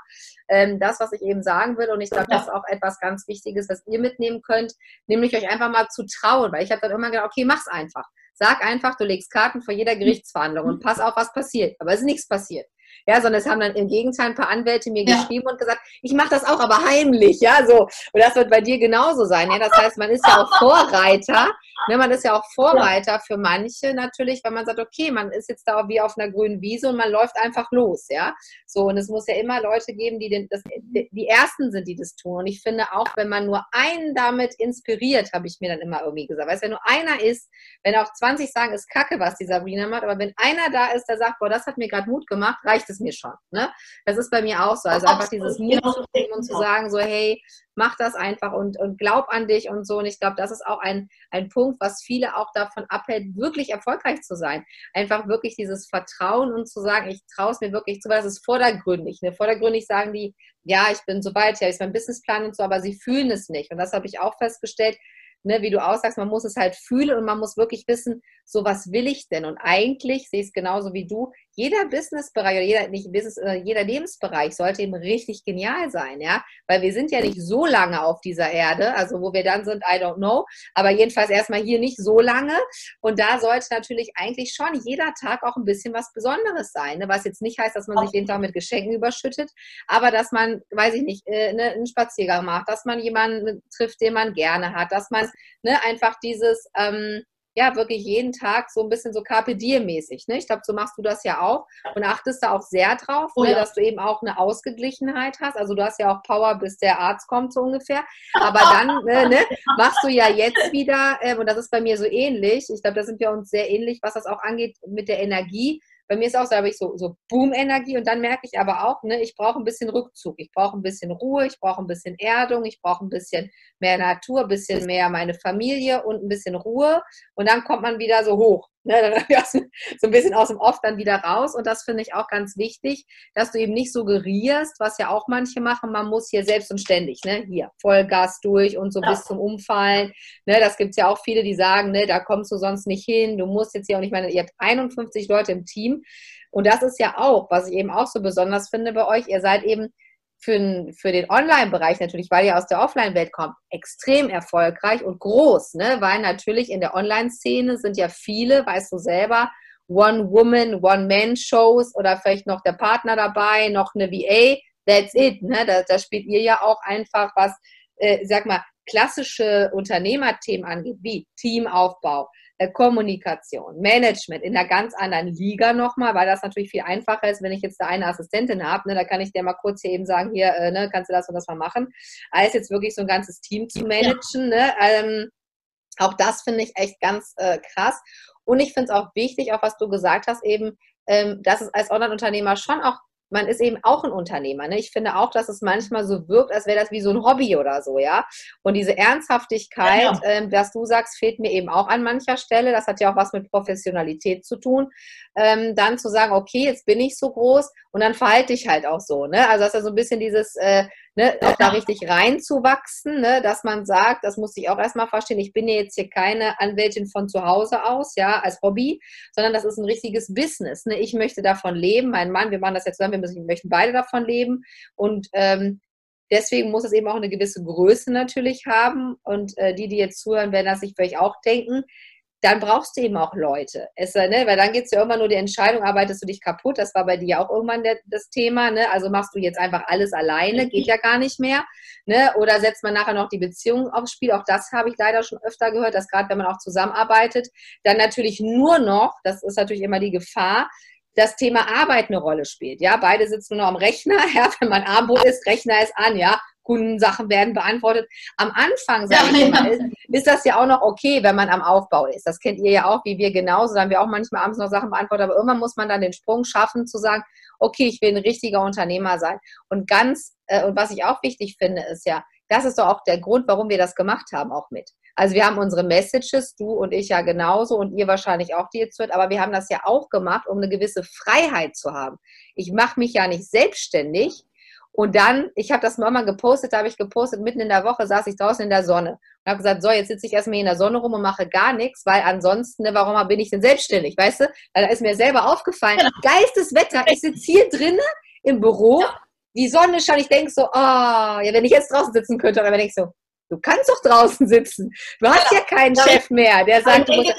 ähm, das, was ich eben sagen will. Und ich glaube, das ist auch etwas ganz Wichtiges, was ihr mitnehmen könnt, nämlich euch einfach mal zu trauen, weil ich habe dann immer gedacht, okay, mach's einfach. Sag einfach, du legst Karten vor jeder Gerichtsverhandlung und pass auf, was passiert. Aber es ist nichts passiert. Ja, sondern es haben dann im Gegenteil ein paar Anwälte mir ja. geschrieben und gesagt, ich mache das auch, aber heimlich, ja, so. Und das wird bei dir genauso sein. Ja, das heißt, man ist ja auch Vorreiter. Ne, man ist ja auch Vorreiter für manche natürlich, weil man sagt, okay, man ist jetzt da wie auf einer grünen Wiese und man läuft einfach los, ja. So, und es muss ja immer Leute geben, die den, das, die Ersten sind, die das tun. Und ich finde auch, wenn man nur einen damit inspiriert, habe ich mir dann immer irgendwie gesagt. Weißt du, wenn nur einer ist, wenn auch 20 sagen, ist kacke, was die Sabrina macht, aber wenn einer da ist, der sagt, boah, das hat mir gerade Mut gemacht, reicht es mir schon. Ne? Das ist bei mir auch so. Also einfach dieses Mut zu kriegen und zu sagen, so, hey, mach das einfach und, und glaub an dich und so. Und ich glaube, das ist auch ein, ein Punkt, was viele auch davon abhält, wirklich erfolgreich zu sein. Einfach wirklich dieses Vertrauen und zu sagen, ich traue es mir wirklich zu, weil das ist vordergründig. Ne? Vordergründig sagen die, ja, ich bin so weit, ja, ich mein Businessplan und so, aber sie fühlen es nicht. Und das habe ich auch festgestellt, ne, wie du aussagst, man muss es halt fühlen und man muss wirklich wissen, so was will ich denn? Und eigentlich sehe ich es genauso wie du, jeder Businessbereich oder jeder, nicht Business, jeder Lebensbereich sollte eben richtig genial sein, ja, weil wir sind ja nicht so lange auf dieser Erde, also wo wir dann sind, I don't know, aber jedenfalls erstmal hier nicht so lange. Und da sollte natürlich eigentlich schon jeder Tag auch ein bisschen was Besonderes sein, ne? was jetzt nicht heißt, dass man sich jeden Tag mit Geschenken überschüttet, aber dass man, weiß ich nicht, äh, ne, einen Spaziergang macht, dass man jemanden trifft, den man gerne hat, dass man ne, einfach dieses ähm, ja wirklich jeden Tag so ein bisschen so Carpe Diem-mäßig. Ne? Ich glaube, so machst du das ja auch und achtest da auch sehr drauf, oh, ne, ja. dass du eben auch eine Ausgeglichenheit hast. Also du hast ja auch Power, bis der Arzt kommt, so ungefähr. Aber dann ne, ne, machst du ja jetzt wieder, äh, und das ist bei mir so ähnlich, ich glaube, da sind wir uns sehr ähnlich, was das auch angeht mit der Energie bei mir ist auch so, habe ich so, so Boom-Energie und dann merke ich aber auch, ne, ich brauche ein bisschen Rückzug, ich brauche ein bisschen Ruhe, ich brauche ein bisschen Erdung, ich brauche ein bisschen mehr Natur, ein bisschen mehr meine Familie und ein bisschen Ruhe und dann kommt man wieder so hoch. Ne, dann so ein bisschen aus dem Off dann wieder raus. Und das finde ich auch ganz wichtig, dass du eben nicht suggerierst, was ja auch manche machen, man muss hier selbst und ständig, ne, hier Vollgas durch und so ja. bis zum Umfallen. Ne, das gibt es ja auch viele, die sagen, ne, da kommst du sonst nicht hin, du musst jetzt hier auch nicht mehr, ihr habt 51 Leute im Team. Und das ist ja auch, was ich eben auch so besonders finde bei euch, ihr seid eben für, für den Online-Bereich natürlich, weil ihr aus der Offline-Welt kommt, extrem erfolgreich und groß, ne? weil natürlich in der Online-Szene sind ja viele, weißt du selber, One-Woman, One-Man-Shows oder vielleicht noch der Partner dabei, noch eine VA, that's it. Ne? Da, da spielt ihr ja auch einfach was, äh, sag mal, klassische Unternehmerthemen angeht, wie Teamaufbau, Kommunikation, Management in einer ganz anderen Liga nochmal, weil das natürlich viel einfacher ist, wenn ich jetzt da eine Assistentin habe, ne, da kann ich dir mal kurz hier eben sagen, hier, äh, ne, kannst du das und das mal machen, als jetzt wirklich so ein ganzes Team zu managen. Ja. Ne, ähm, auch das finde ich echt ganz äh, krass. Und ich finde es auch wichtig, auch was du gesagt hast, eben, ähm, dass es als Online-Unternehmer schon auch man ist eben auch ein Unternehmer. Ne? Ich finde auch, dass es manchmal so wirkt, als wäre das wie so ein Hobby oder so, ja. Und diese Ernsthaftigkeit, ja, ja. Ähm, was du sagst, fehlt mir eben auch an mancher Stelle. Das hat ja auch was mit Professionalität zu tun. Ähm, dann zu sagen, okay, jetzt bin ich so groß und dann verhalte ich halt auch so. Ne? Also das ist ja so ein bisschen dieses, äh, ne, auch da richtig reinzuwachsen, ne? dass man sagt, das muss ich auch erstmal verstehen, ich bin ja jetzt hier keine Anwältin von zu Hause aus, ja, als Hobby, sondern das ist ein richtiges Business. Ne? Ich möchte davon leben, mein Mann, wir machen das jetzt zusammen, wir müssen, möchten beide davon leben und ähm, deswegen muss es eben auch eine gewisse Größe natürlich haben und äh, die, die jetzt zuhören, werden das sich vielleicht auch denken, dann brauchst du eben auch Leute. Es, ne, weil dann geht es ja immer nur die Entscheidung, arbeitest du dich kaputt? Das war bei dir auch irgendwann der, das Thema. Ne? Also machst du jetzt einfach alles alleine, geht ja gar nicht mehr. Ne? Oder setzt man nachher noch die Beziehung aufs Spiel? Auch das habe ich leider schon öfter gehört, dass gerade wenn man auch zusammenarbeitet, dann natürlich nur noch, das ist natürlich immer die Gefahr, das Thema Arbeit eine Rolle spielt. Ja, beide sitzen nur noch am Rechner. Ja, wenn man Armbrot ist, Rechner ist an. Ja, Kundensachen werden beantwortet. Am Anfang, ja, ich mal, ist, ist, das ja auch noch okay, wenn man am Aufbau ist. Das kennt ihr ja auch, wie wir genauso. Da haben wir auch manchmal abends noch Sachen beantwortet, aber irgendwann muss man dann den Sprung schaffen, zu sagen, okay, ich will ein richtiger Unternehmer sein. Und ganz, äh, und was ich auch wichtig finde, ist ja, das ist doch auch der Grund, warum wir das gemacht haben, auch mit. Also wir haben unsere Messages, du und ich ja genauso und ihr wahrscheinlich auch, die jetzt hört, aber wir haben das ja auch gemacht, um eine gewisse Freiheit zu haben. Ich mache mich ja nicht selbstständig, und dann, ich habe das mal gepostet, da habe ich gepostet, mitten in der Woche saß ich draußen in der Sonne und habe gesagt, so, jetzt sitze ich erstmal in der Sonne rum und mache gar nichts, weil ansonsten, ne, warum bin ich denn selbstständig, weißt du? Weil da ist mir selber aufgefallen, genau. geistes Wetter, ich sitze hier drinnen im Büro, ja. die Sonne scheint, ich denke so, ah, oh, ja, wenn ich jetzt draußen sitzen könnte, aber denke ich so, du kannst doch draußen sitzen. Du hast ja, ja keinen Chef mehr, der sagt, du musst,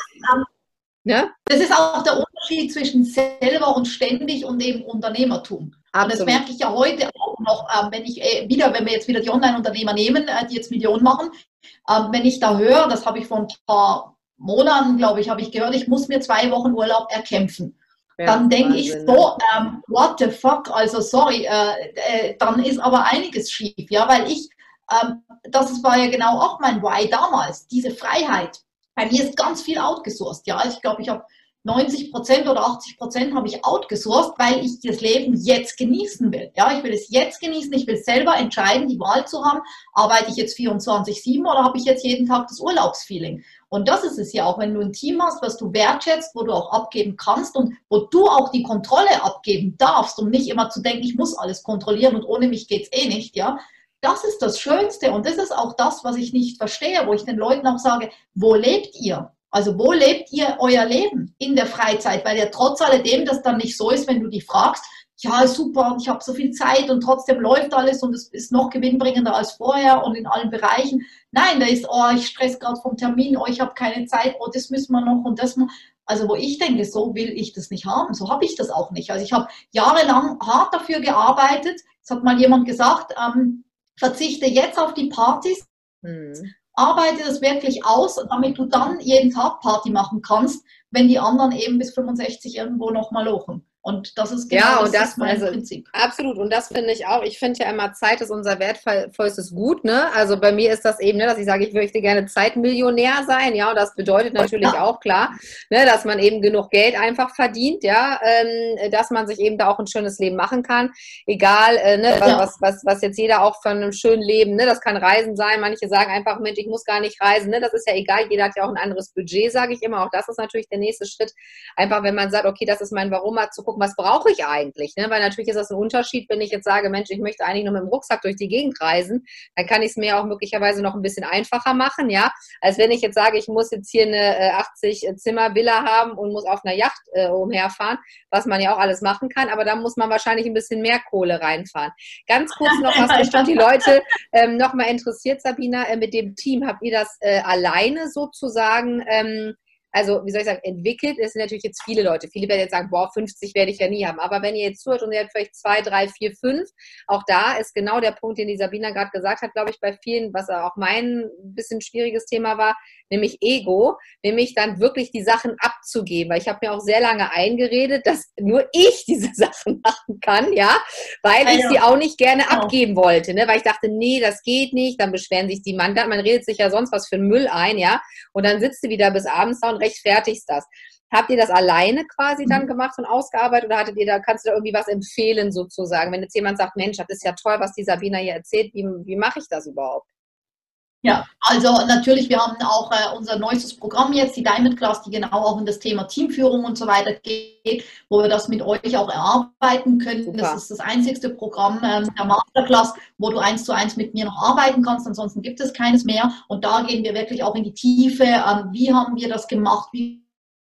Ne? Das ist auch der Unterschied zwischen selber und ständig und eben Unternehmertum. Absolut. Und das merke ich ja heute auch noch, ähm, wenn ich äh, wieder, wenn wir jetzt wieder die Online-Unternehmer nehmen, äh, die jetzt Millionen machen, ähm, wenn ich da höre, das habe ich vor ein paar Monaten, glaube ich, habe ich gehört, ich muss mir zwei Wochen Urlaub erkämpfen. Ja, dann denke ich so, ähm, what the fuck, also sorry, äh, äh, dann ist aber einiges schief, ja, weil ich, ähm, das war ja genau auch mein Why damals, diese Freiheit. Bei mir ist ganz viel outgesourced. Ja, ich glaube, ich habe 90 Prozent oder 80 Prozent habe ich outgesourced, weil ich das Leben jetzt genießen will. Ja, ich will es jetzt genießen. Ich will selber entscheiden, die Wahl zu haben. Arbeite ich jetzt 24-7 oder habe ich jetzt jeden Tag das Urlaubsfeeling? Und das ist es ja auch, wenn du ein Team hast, was du wertschätzt, wo du auch abgeben kannst und wo du auch die Kontrolle abgeben darfst, um nicht immer zu denken, ich muss alles kontrollieren und ohne mich geht's eh nicht, ja, das ist das Schönste und das ist auch das, was ich nicht verstehe, wo ich den Leuten auch sage, wo lebt ihr? Also wo lebt ihr euer Leben in der Freizeit? Weil ja trotz alledem das dann nicht so ist, wenn du die fragst, ja super, ich habe so viel Zeit und trotzdem läuft alles und es ist noch gewinnbringender als vorher und in allen Bereichen. Nein, da ist, oh, ich stress gerade vom Termin, oh, ich habe keine Zeit, oh, das müssen wir noch und das noch. Also wo ich denke, so will ich das nicht haben, so habe ich das auch nicht. Also ich habe jahrelang hart dafür gearbeitet. Es hat mal jemand gesagt, ähm, verzichte jetzt auf die Partys, hm. Arbeite das wirklich aus, damit du dann jeden Tag Party machen kannst, wenn die anderen eben bis 65 irgendwo nochmal lochen. Und das ist genau ja, und das, das mein also, Prinzip. Absolut. Und das finde ich auch. Ich finde ja immer, Zeit ist unser wertvollstes Gut. Ne? Also bei mir ist das eben, ne, dass ich sage, ich möchte gerne Zeitmillionär sein. Ja, und das bedeutet natürlich ja. auch klar, ne, dass man eben genug Geld einfach verdient. Ja, ähm, dass man sich eben da auch ein schönes Leben machen kann. Egal, äh, ne, was, ja. was, was, was jetzt jeder auch von einem schönen Leben, ne, das kann Reisen sein. Manche sagen einfach, Mensch, ich muss gar nicht reisen. Ne? Das ist ja egal. Jeder hat ja auch ein anderes Budget, sage ich immer. Auch das ist natürlich der nächste Schritt. Einfach, wenn man sagt, okay, das ist mein Warum, mal zu gucken, gucken, was brauche ich eigentlich? Ne? Weil natürlich ist das ein Unterschied, wenn ich jetzt sage, Mensch, ich möchte eigentlich nur mit dem Rucksack durch die Gegend reisen, dann kann ich es mir auch möglicherweise noch ein bisschen einfacher machen, ja, als wenn ich jetzt sage, ich muss jetzt hier eine 80-Zimmer-Villa äh, haben und muss auf einer Yacht äh, umherfahren, was man ja auch alles machen kann, aber da muss man wahrscheinlich ein bisschen mehr Kohle reinfahren. Ganz kurz noch, was bestimmt die Leute ähm, noch mal interessiert, Sabina, äh, mit dem Team, habt ihr das äh, alleine sozusagen ähm, also wie soll ich sagen, entwickelt. Es sind natürlich jetzt viele Leute. Viele werden jetzt sagen, boah, 50 werde ich ja nie haben. Aber wenn ihr jetzt zuhört und ihr habt vielleicht zwei, drei, vier, fünf, auch da ist genau der Punkt, den die Sabina gerade gesagt hat, glaube ich, bei vielen, was auch mein bisschen schwieriges Thema war, nämlich Ego, nämlich dann wirklich die Sachen abzugeben. Weil ich habe mir auch sehr lange eingeredet, dass nur ich diese Sachen machen kann, ja, weil ich sie auch nicht gerne genau. abgeben wollte, ne? weil ich dachte, nee, das geht nicht, dann beschweren sich die Mandanten, man redet sich ja sonst was für Müll ein, ja, und dann sitzt du wieder bis abends da und rechtfertigst das. Habt ihr das alleine quasi dann mhm. gemacht und ausgearbeitet oder hattet ihr da, kannst du da irgendwie was empfehlen sozusagen? Wenn jetzt jemand sagt, Mensch, das ist ja toll, was die Sabina hier erzählt, wie, wie mache ich das überhaupt? Ja, also natürlich, wir haben auch äh, unser neuestes Programm jetzt, die Diamond Class, die genau auch in das Thema Teamführung und so weiter geht, wo wir das mit euch auch erarbeiten können. Super. Das ist das einzigste Programm ähm, der Masterclass, wo du eins zu eins mit mir noch arbeiten kannst. Ansonsten gibt es keines mehr. Und da gehen wir wirklich auch in die Tiefe. Ähm, wie haben wir das gemacht? Wie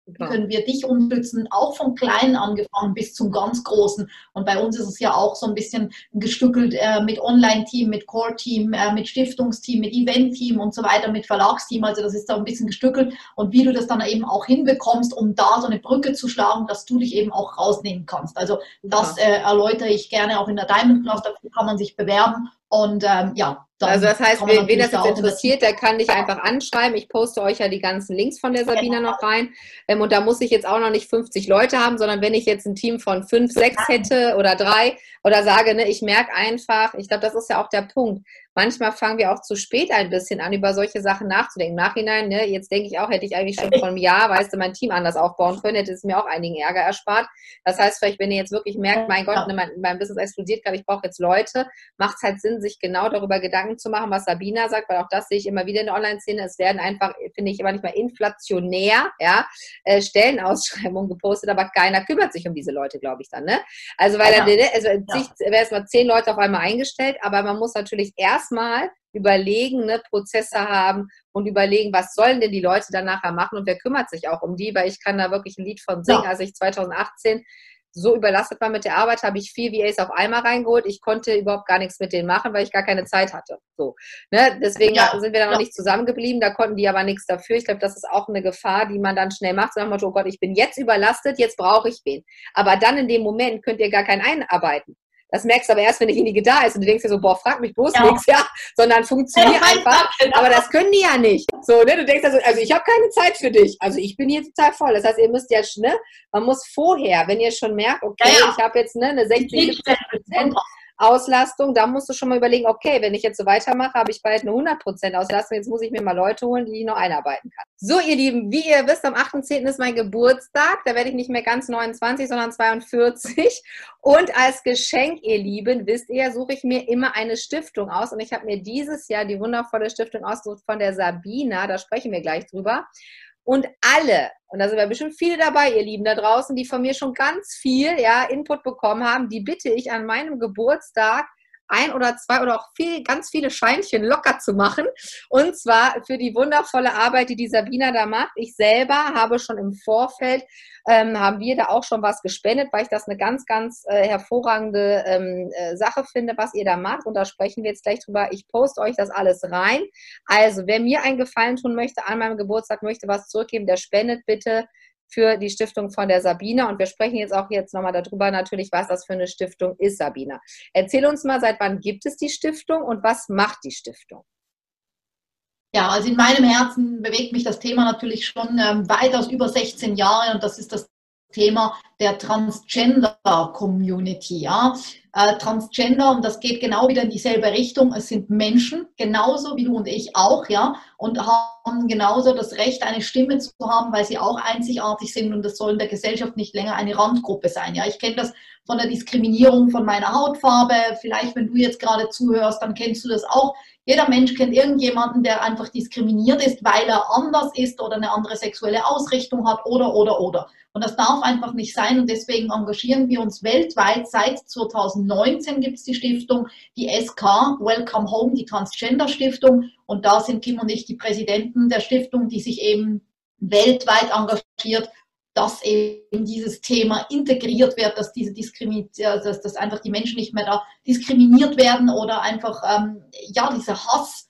Super. können wir dich unterstützen, auch vom Kleinen angefangen bis zum ganz Großen. Und bei uns ist es ja auch so ein bisschen gestückelt äh, mit Online-Team, mit Core-Team, äh, mit Stiftungsteam, mit Event-Team und so weiter, mit Verlagsteam. Also das ist da ein bisschen gestückelt. Und wie du das dann eben auch hinbekommst, um da so eine Brücke zu schlagen, dass du dich eben auch rausnehmen kannst. Also das äh, erläutere ich gerne auch in der Diamond Class. Dafür kann man sich bewerben. Und ähm, ja, also das heißt, wen, wen das jetzt interessiert, der kann dich einfach anschreiben. Ich poste euch ja die ganzen Links von der Sabina noch rein. Ähm, und da muss ich jetzt auch noch nicht 50 Leute haben, sondern wenn ich jetzt ein Team von fünf, sechs hätte oder drei oder sage, ne, ich merke einfach, ich glaube, das ist ja auch der Punkt manchmal fangen wir auch zu spät ein bisschen an, über solche Sachen nachzudenken. Im Nachhinein, ne, jetzt denke ich auch, hätte ich eigentlich schon vor einem Jahr, weißt du, mein Team anders aufbauen können, hätte es mir auch einigen Ärger erspart. Das heißt, vielleicht, wenn ihr jetzt wirklich merkt, mein Gott, ne, mein, mein Business explodiert gerade, ich brauche jetzt Leute, macht es halt Sinn, sich genau darüber Gedanken zu machen, was Sabina sagt, weil auch das sehe ich immer wieder in der Online-Szene. Es werden einfach, finde ich, immer nicht mal inflationär, ja, äh, Stellenausschreibungen gepostet, aber keiner kümmert sich um diese Leute, glaube ich dann, ne? Also, weil ja. dann, ne, also, ja. werden erstmal zehn Leute auf einmal eingestellt, aber man muss natürlich erst erstmal überlegen, ne, Prozesse haben und überlegen, was sollen denn die Leute dann nachher machen und wer kümmert sich auch um die, weil ich kann da wirklich ein Lied von singen. Ja. Als ich 2018 so überlastet war mit der Arbeit, habe ich vier VAs auf einmal reingeholt. Ich konnte überhaupt gar nichts mit denen machen, weil ich gar keine Zeit hatte. So, ne? Deswegen ja. sind wir dann noch ja. nicht zusammengeblieben. Da konnten die aber nichts dafür. Ich glaube, das ist auch eine Gefahr, die man dann schnell macht. So nach Motto, oh Gott, ich bin jetzt überlastet, jetzt brauche ich wen. Aber dann in dem Moment könnt ihr gar keinen einarbeiten. Das merkst du aber erst, wenn derjenige da ist und du denkst dir so, boah, frag mich bloß ja. nichts, ja, sondern funktioniert ja, einfach. Genau. Aber das können die ja nicht. So, ne, du denkst also, also ich habe keine Zeit für dich. Also ich bin hier total voll. Das heißt, ihr müsst ja, ne, man muss vorher, wenn ihr schon merkt, okay, ja, ich habe jetzt ne, eine 60 Prozent Auslastung, da musst du schon mal überlegen, okay, wenn ich jetzt so weitermache, habe ich bald eine 100% Auslastung, jetzt muss ich mir mal Leute holen, die ich noch einarbeiten kann. So, ihr Lieben, wie ihr wisst, am 8.10. ist mein Geburtstag, da werde ich nicht mehr ganz 29, sondern 42 und als Geschenk, ihr Lieben, wisst ihr, suche ich mir immer eine Stiftung aus und ich habe mir dieses Jahr die wundervolle Stiftung ausgesucht von der Sabina, da sprechen wir gleich drüber. Und alle, und da sind wir bestimmt viele dabei, ihr Lieben da draußen, die von mir schon ganz viel ja, Input bekommen haben, die bitte ich an meinem Geburtstag ein oder zwei oder auch viel, ganz viele Scheinchen locker zu machen. Und zwar für die wundervolle Arbeit, die die Sabina da macht. Ich selber habe schon im Vorfeld, ähm, haben wir da auch schon was gespendet, weil ich das eine ganz, ganz äh, hervorragende ähm, äh, Sache finde, was ihr da macht. Und da sprechen wir jetzt gleich drüber. Ich poste euch das alles rein. Also, wer mir einen Gefallen tun möchte an meinem Geburtstag, möchte was zurückgeben, der spendet bitte für die Stiftung von der Sabina. Und wir sprechen jetzt auch jetzt nochmal darüber natürlich, was das für eine Stiftung ist, Sabina. Erzähl uns mal, seit wann gibt es die Stiftung und was macht die Stiftung? Ja, also in meinem Herzen bewegt mich das Thema natürlich schon ähm, weitaus über 16 Jahre und das ist das Thema der Transgender-Community. Ja? Äh, Transgender, und das geht genau wieder in dieselbe Richtung, es sind Menschen, genauso wie du und ich auch, ja, und haben genauso das Recht, eine Stimme zu haben, weil sie auch einzigartig sind und das soll in der Gesellschaft nicht länger eine Randgruppe sein. Ja, ich kenne das von der Diskriminierung von meiner Hautfarbe. Vielleicht, wenn du jetzt gerade zuhörst, dann kennst du das auch. Jeder Mensch kennt irgendjemanden, der einfach diskriminiert ist, weil er anders ist oder eine andere sexuelle Ausrichtung hat oder, oder, oder. Und das darf einfach nicht sein und deswegen engagieren wir uns weltweit. Seit 2019 gibt es die Stiftung, die SK, Welcome Home, die Transgender Stiftung. Und da sind Kim und ich die Präsidenten der Stiftung, die sich eben weltweit engagiert, dass eben dieses Thema integriert wird, dass diese Diskriminierung, dass, dass einfach die Menschen nicht mehr da diskriminiert werden oder einfach ähm, ja dieser Hass,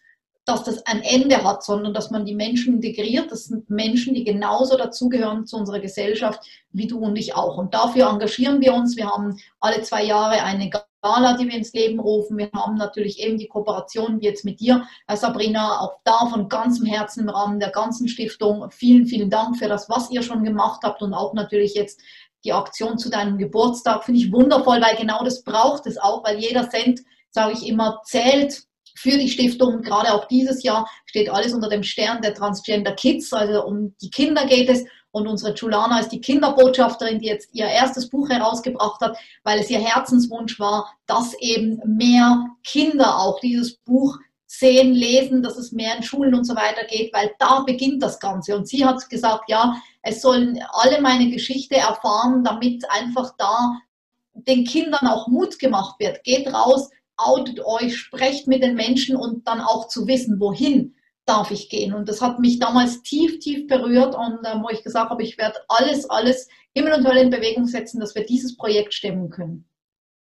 dass das ein Ende hat, sondern dass man die Menschen integriert. Das sind Menschen, die genauso dazugehören zu unserer Gesellschaft wie du und ich auch. Und dafür engagieren wir uns. Wir haben alle zwei Jahre eine Gala, die wir ins Leben rufen. Wir haben natürlich eben die Kooperation wie jetzt mit dir, Sabrina, auch da von ganzem Herzen im Rahmen der ganzen Stiftung. Vielen, vielen Dank für das, was ihr schon gemacht habt und auch natürlich jetzt die Aktion zu deinem Geburtstag. Finde ich wundervoll, weil genau das braucht es auch, weil jeder Cent, sage ich immer, zählt für die Stiftung. Gerade auch dieses Jahr steht alles unter dem Stern der Transgender Kids, also um die Kinder geht es Und unsere Julana ist die Kinderbotschafterin, die jetzt ihr erstes Buch herausgebracht hat, weil es ihr Herzenswunsch war, dass eben mehr Kinder auch dieses Buch sehen, lesen, dass es mehr in Schulen und so weiter geht, weil da beginnt das Ganze. Und sie hat gesagt, ja, es sollen alle meine Geschichte erfahren, damit einfach da den Kindern auch Mut gemacht wird. Geht raus, outet euch, sprecht mit den Menschen und dann auch zu wissen, wohin darf ich gehen. Und das hat mich damals tief, tief berührt und äh, wo ich gesagt habe, ich werde alles, alles Himmel und Hölle in Bewegung setzen, dass wir dieses Projekt stemmen können.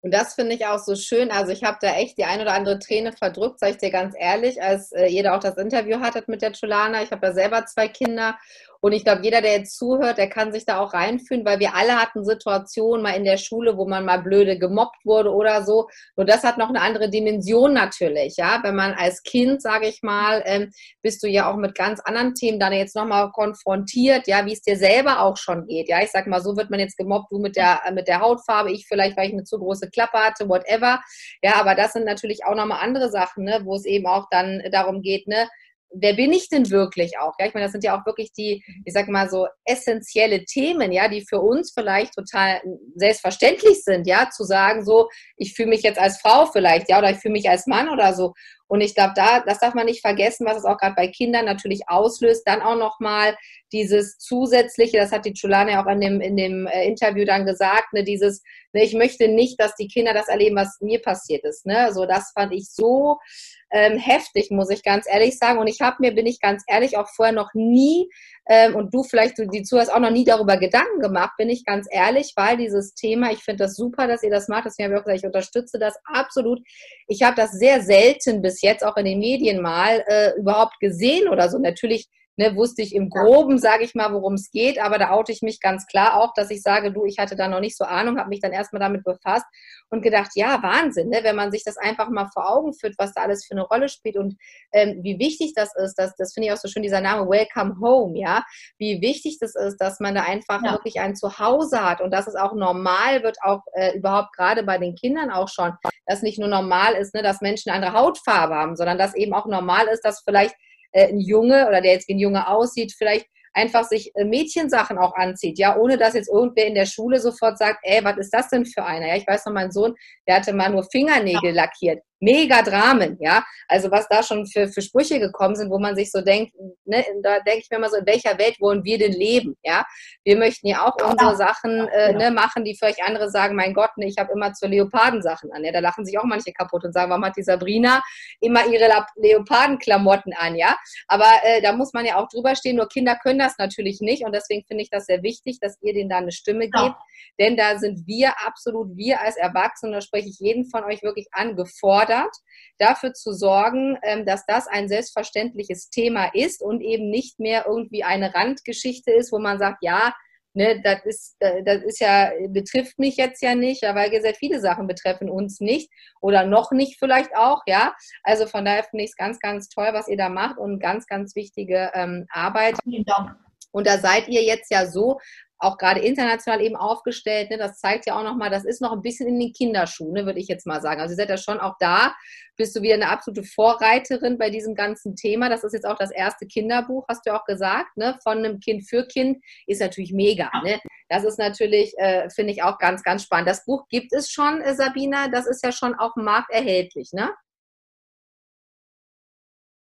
Und das finde ich auch so schön. Also ich habe da echt die ein oder andere Träne verdrückt, sage ich dir ganz ehrlich, als äh, jeder auch das Interview hattet mit der Chulana. Ich habe ja selber zwei Kinder und ich glaube, jeder, der jetzt zuhört, der kann sich da auch reinfühlen, weil wir alle hatten Situationen mal in der Schule, wo man mal blöde gemobbt wurde oder so. Nur das hat noch eine andere Dimension natürlich, ja. Wenn man als Kind, sage ich mal, ähm, bist du ja auch mit ganz anderen Themen dann jetzt nochmal konfrontiert, ja, wie es dir selber auch schon geht. Ja, ich sag mal, so wird man jetzt gemobbt, du mit der, mit der Hautfarbe, ich vielleicht, weil ich eine zu große Klappe hatte, whatever. Ja, aber das sind natürlich auch nochmal andere Sachen, ne, wo es eben auch dann darum geht, ne, wer bin ich denn wirklich auch? Ja, ich meine, das sind ja auch wirklich die, ich sag mal so essentielle Themen, ja, die für uns vielleicht total selbstverständlich sind, ja, zu sagen so, ich fühle mich jetzt als Frau vielleicht, ja, oder ich fühle mich als Mann oder so. Und ich glaube, da, das darf man nicht vergessen, was es auch gerade bei Kindern natürlich auslöst. Dann auch nochmal dieses zusätzliche, das hat die Chulane auch in dem, in dem äh, Interview dann gesagt, ne, dieses, ne, ich möchte nicht, dass die Kinder das erleben, was mir passiert ist. Ne? So, das fand ich so ähm, heftig, muss ich ganz ehrlich sagen. Und ich habe mir, bin ich ganz ehrlich, auch vorher noch nie, ähm, und du vielleicht, du, die zuhörst, auch noch nie darüber Gedanken gemacht, bin ich ganz ehrlich, weil dieses Thema, ich finde das super, dass ihr das macht. Deswegen habe ich auch gesagt, ich unterstütze das absolut. Ich habe das sehr selten bis jetzt auch in den Medien mal äh, überhaupt gesehen oder so. Natürlich ne, wusste ich im Groben, sage ich mal, worum es geht, aber da oute ich mich ganz klar auch, dass ich sage, du, ich hatte da noch nicht so Ahnung, habe mich dann erstmal damit befasst und gedacht, ja, Wahnsinn, ne, wenn man sich das einfach mal vor Augen führt, was da alles für eine Rolle spielt und ähm, wie wichtig das ist, das, das finde ich auch so schön, dieser Name Welcome Home, ja, wie wichtig das ist, dass man da einfach ja. wirklich ein Zuhause hat und dass es auch normal wird, auch äh, überhaupt gerade bei den Kindern auch schon, dass nicht nur normal ist, ne, dass Menschen eine andere Hautfarbe haben, sondern dass eben auch normal ist, dass vielleicht äh, ein Junge oder der jetzt wie ein Junge aussieht, vielleicht einfach sich äh, Mädchensachen auch anzieht, ja, ohne dass jetzt irgendwer in der Schule sofort sagt, ey, was ist das denn für einer? Ja, ich weiß noch, mein Sohn, der hatte mal nur Fingernägel ja. lackiert mega Dramen, ja. Also was da schon für, für Sprüche gekommen sind, wo man sich so denkt, ne, da denke ich mir mal so, in welcher Welt wollen wir denn leben, ja? Wir möchten ja auch unsere Sachen äh, ne, machen, die vielleicht andere sagen, mein Gott, ne, ich habe immer zur Leopardensachen an, ja. Da lachen sich auch manche kaputt und sagen, warum hat die Sabrina immer ihre Leopardenklamotten an, ja? Aber äh, da muss man ja auch drüber stehen, nur Kinder können das natürlich nicht und deswegen finde ich das sehr wichtig, dass ihr denen da eine Stimme gebt, ja. denn da sind wir absolut, wir als Erwachsene, da spreche ich jeden von euch wirklich angefordert, gefordert, dafür zu sorgen, ähm, dass das ein selbstverständliches Thema ist und eben nicht mehr irgendwie eine Randgeschichte ist, wo man sagt, ja, ne, das ist, äh, das ist ja, betrifft mich jetzt ja nicht, ja, weil sehr viele Sachen betreffen uns nicht oder noch nicht vielleicht auch, ja. Also von daher finde ich es ganz, ganz toll, was ihr da macht und ganz, ganz wichtige ähm, Arbeit. Vielen Dank. Und da seid ihr jetzt ja so auch gerade international eben aufgestellt. Ne? Das zeigt ja auch nochmal, das ist noch ein bisschen in den Kinderschuhen, ne, würde ich jetzt mal sagen. Also ihr seid ja schon auch da, bist du wieder eine absolute Vorreiterin bei diesem ganzen Thema. Das ist jetzt auch das erste Kinderbuch, hast du auch gesagt, ne? von einem Kind für Kind, ist natürlich mega. Ne? Das ist natürlich, äh, finde ich auch ganz, ganz spannend. Das Buch gibt es schon, äh, Sabina, das ist ja schon auf dem Markt erhältlich, ne?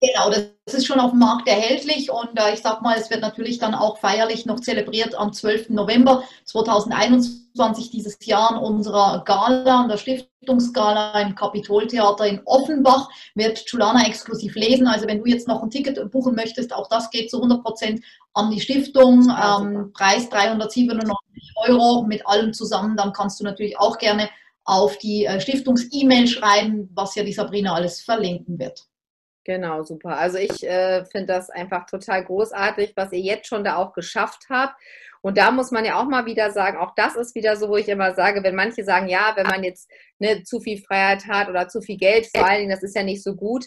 Genau, das ist schon auf dem Markt erhältlich und äh, ich sag mal, es wird natürlich dann auch feierlich noch zelebriert am 12. November 2021 dieses Jahr an unserer Gala, an der Stiftungsgala im Kapitoltheater in Offenbach wird Chulana exklusiv lesen. Also wenn du jetzt noch ein Ticket buchen möchtest, auch das geht zu 100 Prozent an die Stiftung. Ähm, Preis 397 Euro mit allem zusammen. Dann kannst du natürlich auch gerne auf die äh, Stiftungs-E-Mail schreiben, was ja die Sabrina alles verlinken wird. Genau, super. Also ich äh, finde das einfach total großartig, was ihr jetzt schon da auch geschafft habt. Und da muss man ja auch mal wieder sagen, auch das ist wieder so, wo ich immer sage, wenn manche sagen, ja, wenn man jetzt ne, zu viel Freiheit hat oder zu viel Geld, vor allen Dingen, das ist ja nicht so gut,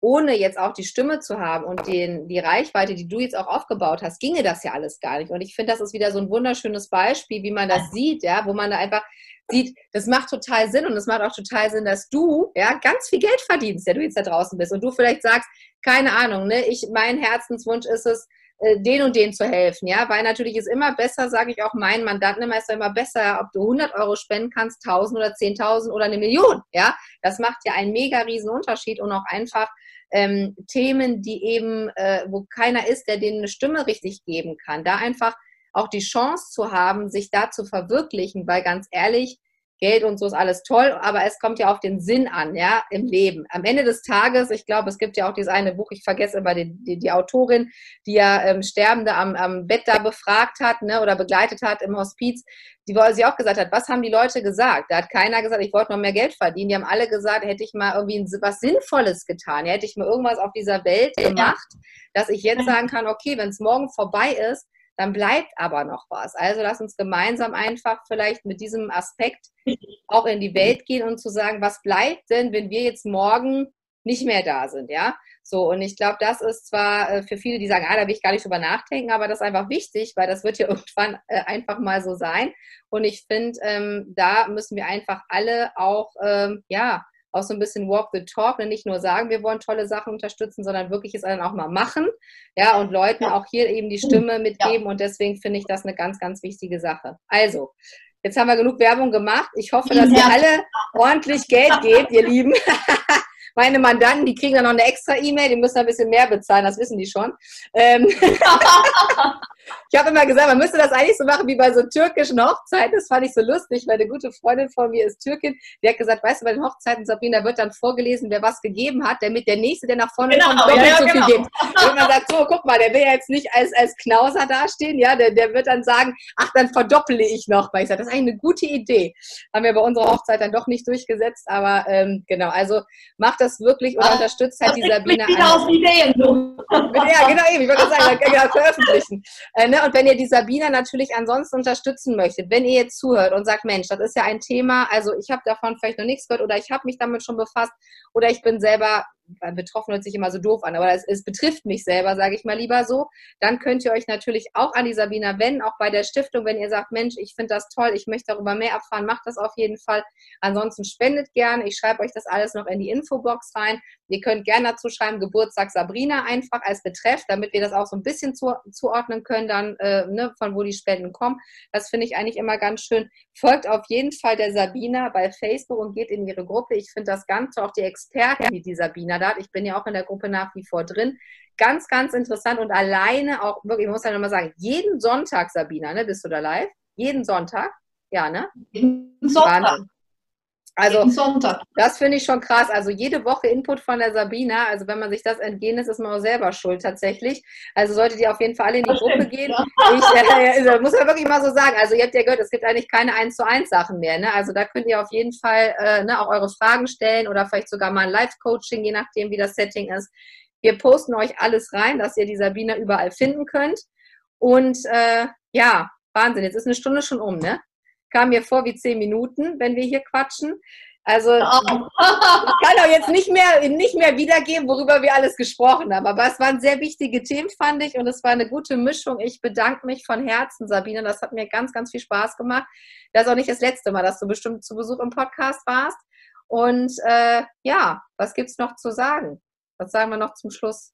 ohne jetzt auch die Stimme zu haben und den, die Reichweite, die du jetzt auch aufgebaut hast, ginge das ja alles gar nicht. Und ich finde, das ist wieder so ein wunderschönes Beispiel, wie man das sieht, ja, wo man da einfach sieht, das macht total Sinn und es macht auch total Sinn, dass du ja ganz viel Geld verdienst, der du jetzt da draußen bist und du vielleicht sagst, keine Ahnung, ne, ich mein Herzenswunsch ist es, äh, den und den zu helfen, ja, weil natürlich ist immer besser, sage ich auch meinen Mandanten immer, ist immer besser, ob du 100 Euro spenden kannst, 1000 oder 10.000 oder eine Million, ja, das macht ja einen mega riesen Unterschied und auch einfach ähm, Themen, die eben, äh, wo keiner ist, der denen eine Stimme richtig geben kann, da einfach auch die Chance zu haben, sich da zu verwirklichen, weil ganz ehrlich, Geld und so ist alles toll, aber es kommt ja auf den Sinn an, ja, im Leben. Am Ende des Tages, ich glaube, es gibt ja auch dieses eine Buch, ich vergesse immer die, die, die Autorin, die ja ähm, Sterbende am, am Bett da befragt hat, ne, oder begleitet hat im Hospiz, die, wo sie auch gesagt hat, was haben die Leute gesagt? Da hat keiner gesagt, ich wollte noch mehr Geld verdienen. Die haben alle gesagt, hätte ich mal irgendwie was Sinnvolles getan, ja, hätte ich mal irgendwas auf dieser Welt gemacht, dass ich jetzt sagen kann, okay, wenn es morgen vorbei ist, dann bleibt aber noch was. Also lass uns gemeinsam einfach vielleicht mit diesem Aspekt auch in die Welt gehen und zu sagen, was bleibt denn, wenn wir jetzt morgen nicht mehr da sind, ja? So, und ich glaube, das ist zwar äh, für viele, die sagen, ah, da will ich gar nicht drüber nachdenken, aber das ist einfach wichtig, weil das wird ja irgendwann äh, einfach mal so sein. Und ich finde, ähm, da müssen wir einfach alle auch, ähm, ja, auch so ein bisschen walk the talk und nicht nur sagen, wir wollen tolle Sachen unterstützen, sondern wirklich es dann auch mal machen. Ja, und Leuten auch hier eben die Stimme mitgeben. Ja. Und deswegen finde ich das eine ganz, ganz wichtige Sache. Also, jetzt haben wir genug Werbung gemacht. Ich hoffe, dass ihr alle ordentlich Geld gebt, ihr Lieben. Meine Mandanten, die kriegen dann noch eine extra E-Mail, die müssen ein bisschen mehr bezahlen, das wissen die schon. Ähm Ich habe immer gesagt, man müsste das eigentlich so machen wie bei so türkischen Hochzeiten. Das fand ich so lustig, weil eine gute Freundin von mir ist Türkin. Die hat gesagt, weißt du, bei den Hochzeiten, Sabrina, wird dann vorgelesen, wer was gegeben hat, damit der Nächste, der nach vorne genau, kommt, doppelt ja, so genau. viel gibt. Und man sagt, so, guck mal, der will ja jetzt nicht als, als Knauser dastehen, ja, der, der wird dann sagen, ach, dann verdopple ich noch. Weil ich sage, das ist eigentlich eine gute Idee. Haben wir bei unserer Hochzeit dann doch nicht durchgesetzt, aber ähm, genau, also macht das wirklich oder unterstützt halt die Sabine. Wieder auf Ideen. Ja, genau, eben, ich wollte sagen, genau, veröffentlichen. Äh, ne? Und wenn ihr die Sabina natürlich ansonsten unterstützen möchtet, wenn ihr jetzt zuhört und sagt, Mensch, das ist ja ein Thema, also ich habe davon vielleicht noch nichts gehört oder ich habe mich damit schon befasst oder ich bin selber betroffen hört sich immer so doof an, aber es, es betrifft mich selber, sage ich mal lieber so, dann könnt ihr euch natürlich auch an die Sabina wenden, auch bei der Stiftung, wenn ihr sagt, Mensch, ich finde das toll, ich möchte darüber mehr erfahren, macht das auf jeden Fall. Ansonsten spendet gerne, ich schreibe euch das alles noch in die Infobox rein. Ihr könnt gerne dazu schreiben, Geburtstag Sabrina einfach als Betreff, damit wir das auch so ein bisschen zu, zuordnen können, dann äh, ne, von wo die Spenden kommen. Das finde ich eigentlich immer ganz schön. Folgt auf jeden Fall der Sabina bei Facebook und geht in ihre Gruppe. Ich finde das Ganze auch die Experten, die die Sabina da hat. Ich bin ja auch in der Gruppe nach wie vor drin. Ganz, ganz interessant und alleine auch wirklich, ich muss ja nochmal sagen, jeden Sonntag, Sabina, ne, bist du da live? Jeden Sonntag? Ja, ne? Jeden Sonntag. Wahnsinn. Also das finde ich schon krass. Also jede Woche Input von der Sabina. Also wenn man sich das entgehen ist, ist man auch selber schuld tatsächlich. Also solltet ihr auf jeden Fall alle in die das Gruppe stimmt, gehen. Ja. Ich, äh, muss man wirklich mal so sagen. Also ihr habt ja gehört, es gibt eigentlich keine 1 zu 1 Sachen mehr. Ne? Also da könnt ihr auf jeden Fall äh, ne, auch eure Fragen stellen oder vielleicht sogar mal ein Live-Coaching, je nachdem, wie das Setting ist. Wir posten euch alles rein, dass ihr die Sabina überall finden könnt. Und äh, ja, Wahnsinn, jetzt ist eine Stunde schon um, ne? Kam mir vor wie zehn Minuten, wenn wir hier quatschen. Also ich kann auch jetzt nicht mehr, nicht mehr wiedergeben, worüber wir alles gesprochen haben. Aber es waren sehr wichtige Themen, fand ich, und es war eine gute Mischung. Ich bedanke mich von Herzen, Sabine. Das hat mir ganz, ganz viel Spaß gemacht. Das ist auch nicht das letzte Mal, dass du bestimmt zu Besuch im Podcast warst. Und äh, ja, was gibt es noch zu sagen? Was sagen wir noch zum Schluss?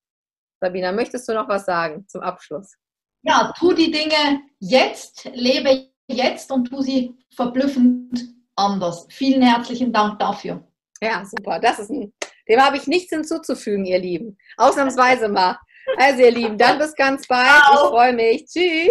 Sabina, möchtest du noch was sagen zum Abschluss? Ja, tu die Dinge jetzt, lebe jetzt und tu sie verblüffend anders. Vielen herzlichen Dank dafür. Ja, super. Das ist ein, dem habe ich nichts hinzuzufügen, ihr Lieben. Ausnahmsweise mal. Also, ihr Lieben, dann bis ganz bald. Ich freue mich. Tschüss.